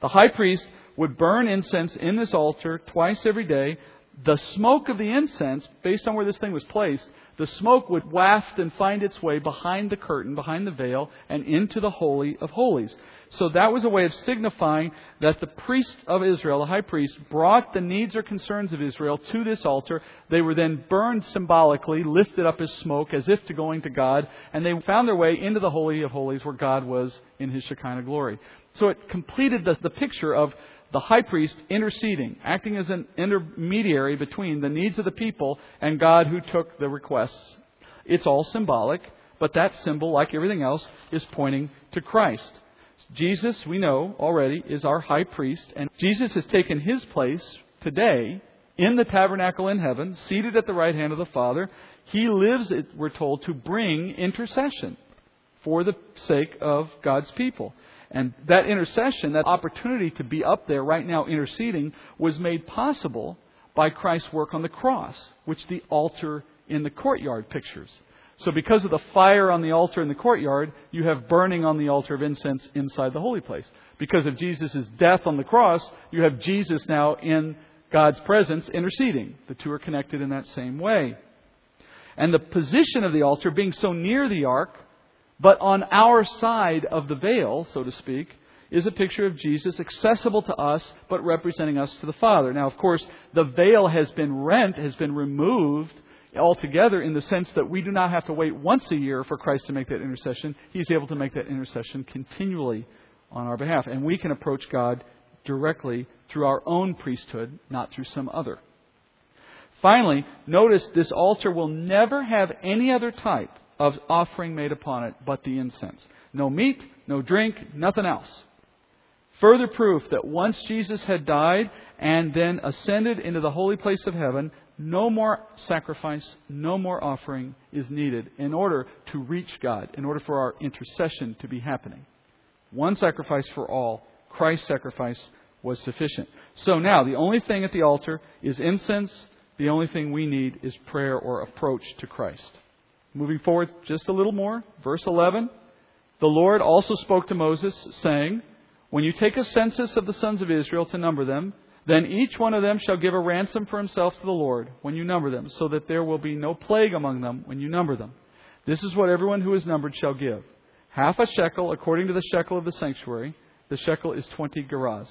The high priest would burn incense in this altar twice every day. The smoke of the incense, based on where this thing was placed, the smoke would waft and find its way behind the curtain, behind the veil, and into the Holy of Holies. So that was a way of signifying that the priest of Israel, the high priest, brought the needs or concerns of Israel to this altar. They were then burned symbolically, lifted up as smoke, as if to going to God, and they found their way into the Holy of Holies where God was in his Shekinah glory. So it completed the, the picture of the high priest interceding, acting as an intermediary between the needs of the people and God who took the requests. It's all symbolic, but that symbol, like everything else, is pointing to Christ. Jesus, we know already, is our high priest, and Jesus has taken his place today in the tabernacle in heaven, seated at the right hand of the Father. He lives, we're told, to bring intercession for the sake of God's people. And that intercession, that opportunity to be up there right now interceding, was made possible by Christ's work on the cross, which the altar in the courtyard pictures. So, because of the fire on the altar in the courtyard, you have burning on the altar of incense inside the holy place. Because of Jesus' death on the cross, you have Jesus now in God's presence interceding. The two are connected in that same way. And the position of the altar being so near the ark, but on our side of the veil, so to speak, is a picture of Jesus accessible to us, but representing us to the Father. Now, of course, the veil has been rent, has been removed altogether in the sense that we do not have to wait once a year for Christ to make that intercession. He's able to make that intercession continually on our behalf. And we can approach God directly through our own priesthood, not through some other. Finally, notice this altar will never have any other type of offering made upon it but the incense. No meat, no drink, nothing else. Further proof that once Jesus had died and then ascended into the holy place of heaven, no more sacrifice, no more offering is needed in order to reach God, in order for our intercession to be happening. One sacrifice for all, Christ's sacrifice was sufficient. So now, the only thing at the altar is incense. The only thing we need is prayer or approach to Christ. Moving forward just a little more, verse 11. The Lord also spoke to Moses, saying, When you take a census of the sons of Israel to number them, then each one of them shall give a ransom for himself to the Lord when you number them, so that there will be no plague among them when you number them. This is what everyone who is numbered shall give. Half a shekel according to the shekel of the sanctuary. The shekel is 20 gerahs.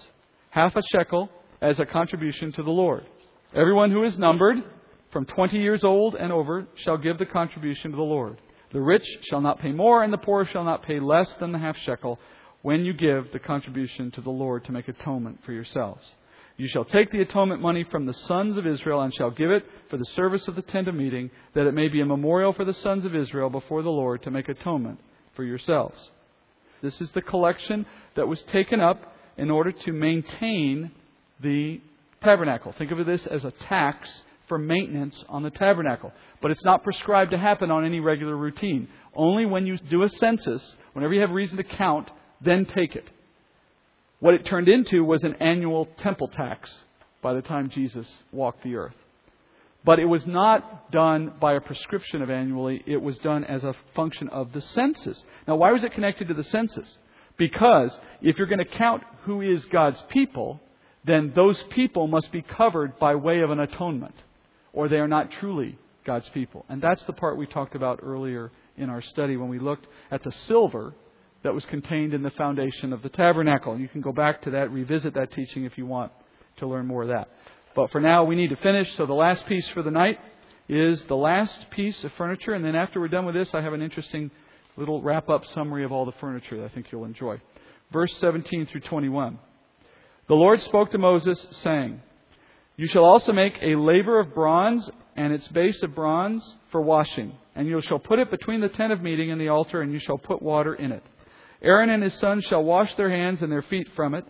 Half a shekel as a contribution to the Lord. Everyone who is numbered from 20 years old and over shall give the contribution to the Lord. The rich shall not pay more, and the poor shall not pay less than the half shekel when you give the contribution to the Lord to make atonement for yourselves. You shall take the atonement money from the sons of Israel and shall give it for the service of the tent of meeting, that it may be a memorial for the sons of Israel before the Lord to make atonement for yourselves. This is the collection that was taken up in order to maintain the tabernacle. Think of this as a tax for maintenance on the tabernacle. But it's not prescribed to happen on any regular routine. Only when you do a census, whenever you have reason to count, then take it. What it turned into was an annual temple tax by the time Jesus walked the earth. But it was not done by a prescription of annually, it was done as a function of the census. Now, why was it connected to the census? Because if you're going to count who is God's people, then those people must be covered by way of an atonement, or they are not truly God's people. And that's the part we talked about earlier in our study when we looked at the silver that was contained in the foundation of the tabernacle. You can go back to that, revisit that teaching if you want to learn more of that. But for now, we need to finish. So the last piece for the night is the last piece of furniture. And then after we're done with this, I have an interesting little wrap up summary of all the furniture that I think you'll enjoy. Verse 17 through 21. The Lord spoke to Moses, saying, You shall also make a laver of bronze and its base of bronze for washing. And you shall put it between the tent of meeting and the altar, and you shall put water in it. Aaron and his sons shall wash their hands and their feet from it.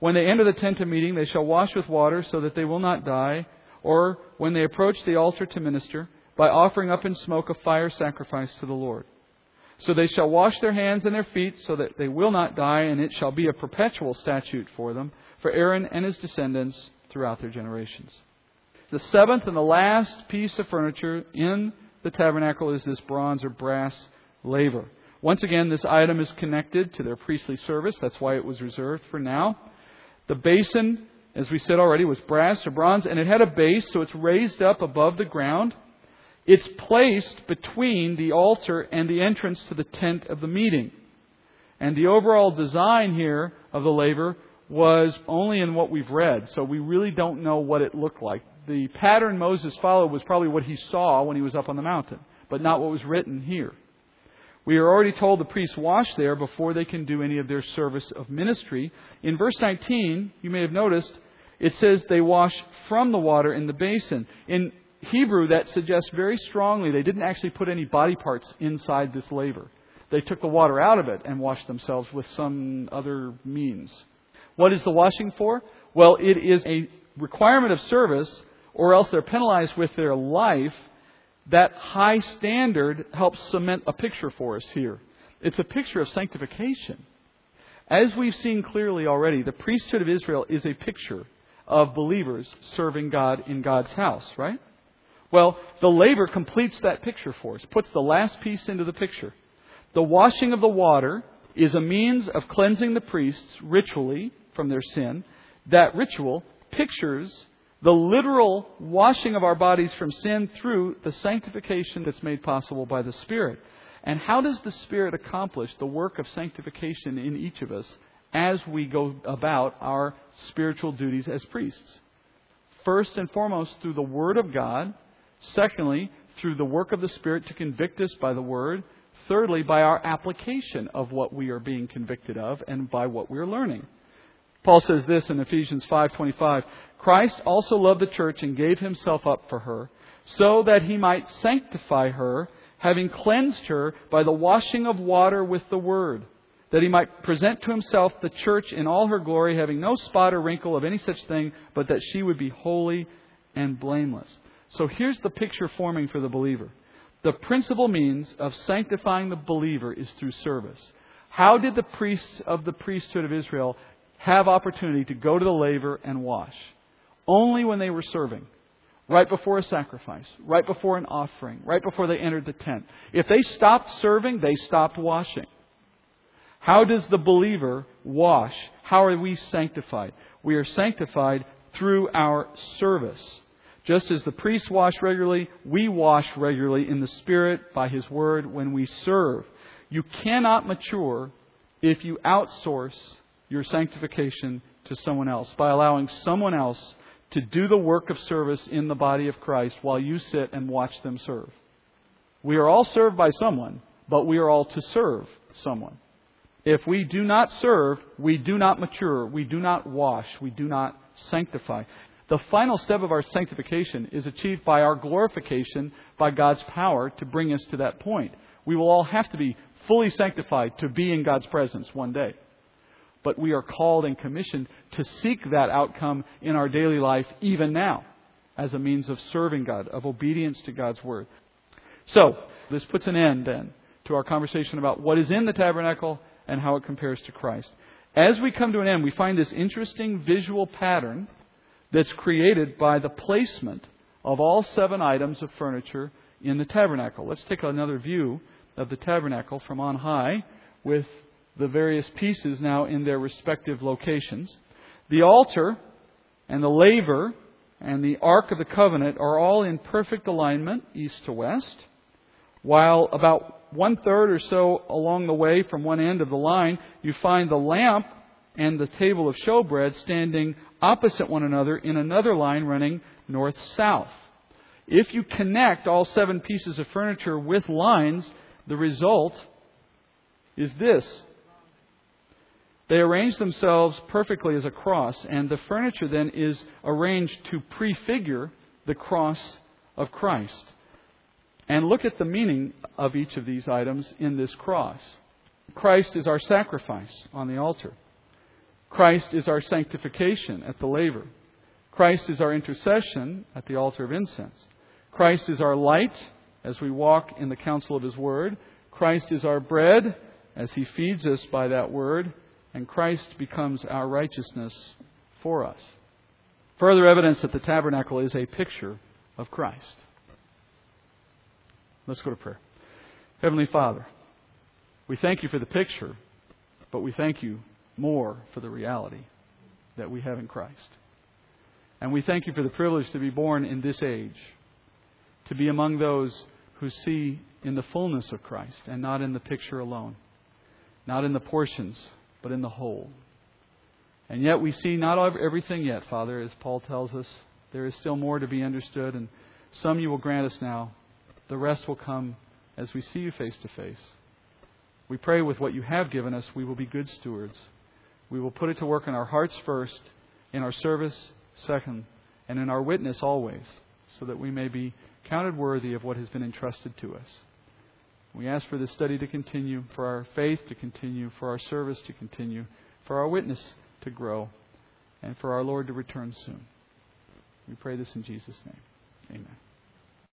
When they enter the tent of meeting, they shall wash with water so that they will not die, or when they approach the altar to minister, by offering up in smoke a fire sacrifice to the Lord. So they shall wash their hands and their feet so that they will not die, and it shall be a perpetual statute for them, for Aaron and his descendants throughout their generations. The seventh and the last piece of furniture in the tabernacle is this bronze or brass laver. Once again, this item is connected to their priestly service. That's why it was reserved for now. The basin, as we said already, was brass or bronze, and it had a base, so it's raised up above the ground. It's placed between the altar and the entrance to the tent of the meeting. And the overall design here of the laver was only in what we've read, so we really don't know what it looked like. The pattern Moses followed was probably what he saw when he was up on the mountain, but not what was written here. We are already told the priests wash there before they can do any of their service of ministry. In verse 19, you may have noticed, it says they wash from the water in the basin. In Hebrew, that suggests very strongly they didn't actually put any body parts inside this laver. They took the water out of it and washed themselves with some other means. What is the washing for? Well, it is a requirement of service, or else they're penalized with their life. That high standard helps cement a picture for us here. It's a picture of sanctification. As we've seen clearly already, the priesthood of Israel is a picture of believers serving God in God's house, right? Well, the laver completes that picture for us, puts the last piece into the picture. The washing of the water is a means of cleansing the priests ritually from their sin. That ritual pictures the literal washing of our bodies from sin through the sanctification that's made possible by the Spirit. And how does the Spirit accomplish the work of sanctification in each of us as we go about our spiritual duties as priests? First and foremost, through the Word of God Secondly, through the work of the Spirit to convict us by the Word. Thirdly, by our application of what we are being convicted of and by what we're learning. Paul says this in Ephesians 5:25, Christ also loved the church and gave himself up for her, so that he might sanctify her, having cleansed her by the washing of water with the word, that he might present to himself the church in all her glory, having no spot or wrinkle of any such thing, but that she would be holy and blameless. So here's the picture forming for the believer. The principal means of sanctifying the believer is through service. How did the priests of the priesthood of Israel have opportunity to go to the laver and wash? Only when they were serving. Right before a sacrifice, right before an offering, right before they entered the tent. If they stopped serving, they stopped washing. How does the believer wash? How are we sanctified? We are sanctified through our service. Just as the priests wash regularly, we wash regularly in the Spirit by His Word when we serve. You cannot mature if you outsource your sanctification to someone else by allowing someone else to do the work of service in the body of Christ while you sit and watch them serve. We are all served by someone, but we are all to serve someone. If we do not serve, we do not mature, we do not wash, we do not sanctify. The final step of our sanctification is achieved by our glorification by God's power to bring us to that point. We will all have to be fully sanctified to be in God's presence one day. But we are called and commissioned to seek that outcome in our daily life even now as a means of serving God, of obedience to God's Word. So, this puts an end then to our conversation about what is in the tabernacle and how it compares to Christ. As we come to an end, we find this interesting visual pattern that's created by the placement of all seven items of furniture in the tabernacle. Let's take another view of the tabernacle from on high with the various pieces now in their respective locations. The altar and the laver and the Ark of the Covenant are all in perfect alignment, east to west, while about one third or so along the way from one end of the line, you find the lamp and the table of showbread standing opposite one another in another line running north south. If you connect all seven pieces of furniture with lines, the result is this. They arrange themselves perfectly as a cross, and the furniture then is arranged to prefigure the cross of Christ. And look at the meaning of each of these items in this cross. Christ is our sacrifice on the altar. Christ is our sanctification at the laver. Christ is our intercession at the altar of incense. Christ is our light as we walk in the counsel of His Word. Christ is our bread as He feeds us by that word, and Christ becomes our righteousness for us. Further evidence that the tabernacle is a picture of Christ. Let's go to prayer. Heavenly Father, we thank you for the picture, but we thank you more for the reality that we have in Christ. And we thank you for the privilege to be born in this age, to be among those who see in the fullness of Christ and not in the picture alone, not in the portions, but in the whole. And yet we see not everything yet, Father, as Paul tells us. There is still more to be understood, and some you will grant us now. The rest will come as we see you face to face. We pray with what you have given us, we will be good stewards. We will put it to work in our hearts first, in our service second, and in our witness always, so that we may be counted worthy of what has been entrusted to us. We ask for this study to continue, for our faith to continue, for our service to continue, for our witness to grow, and for our Lord to return soon. We pray this in Jesus' name. Amen.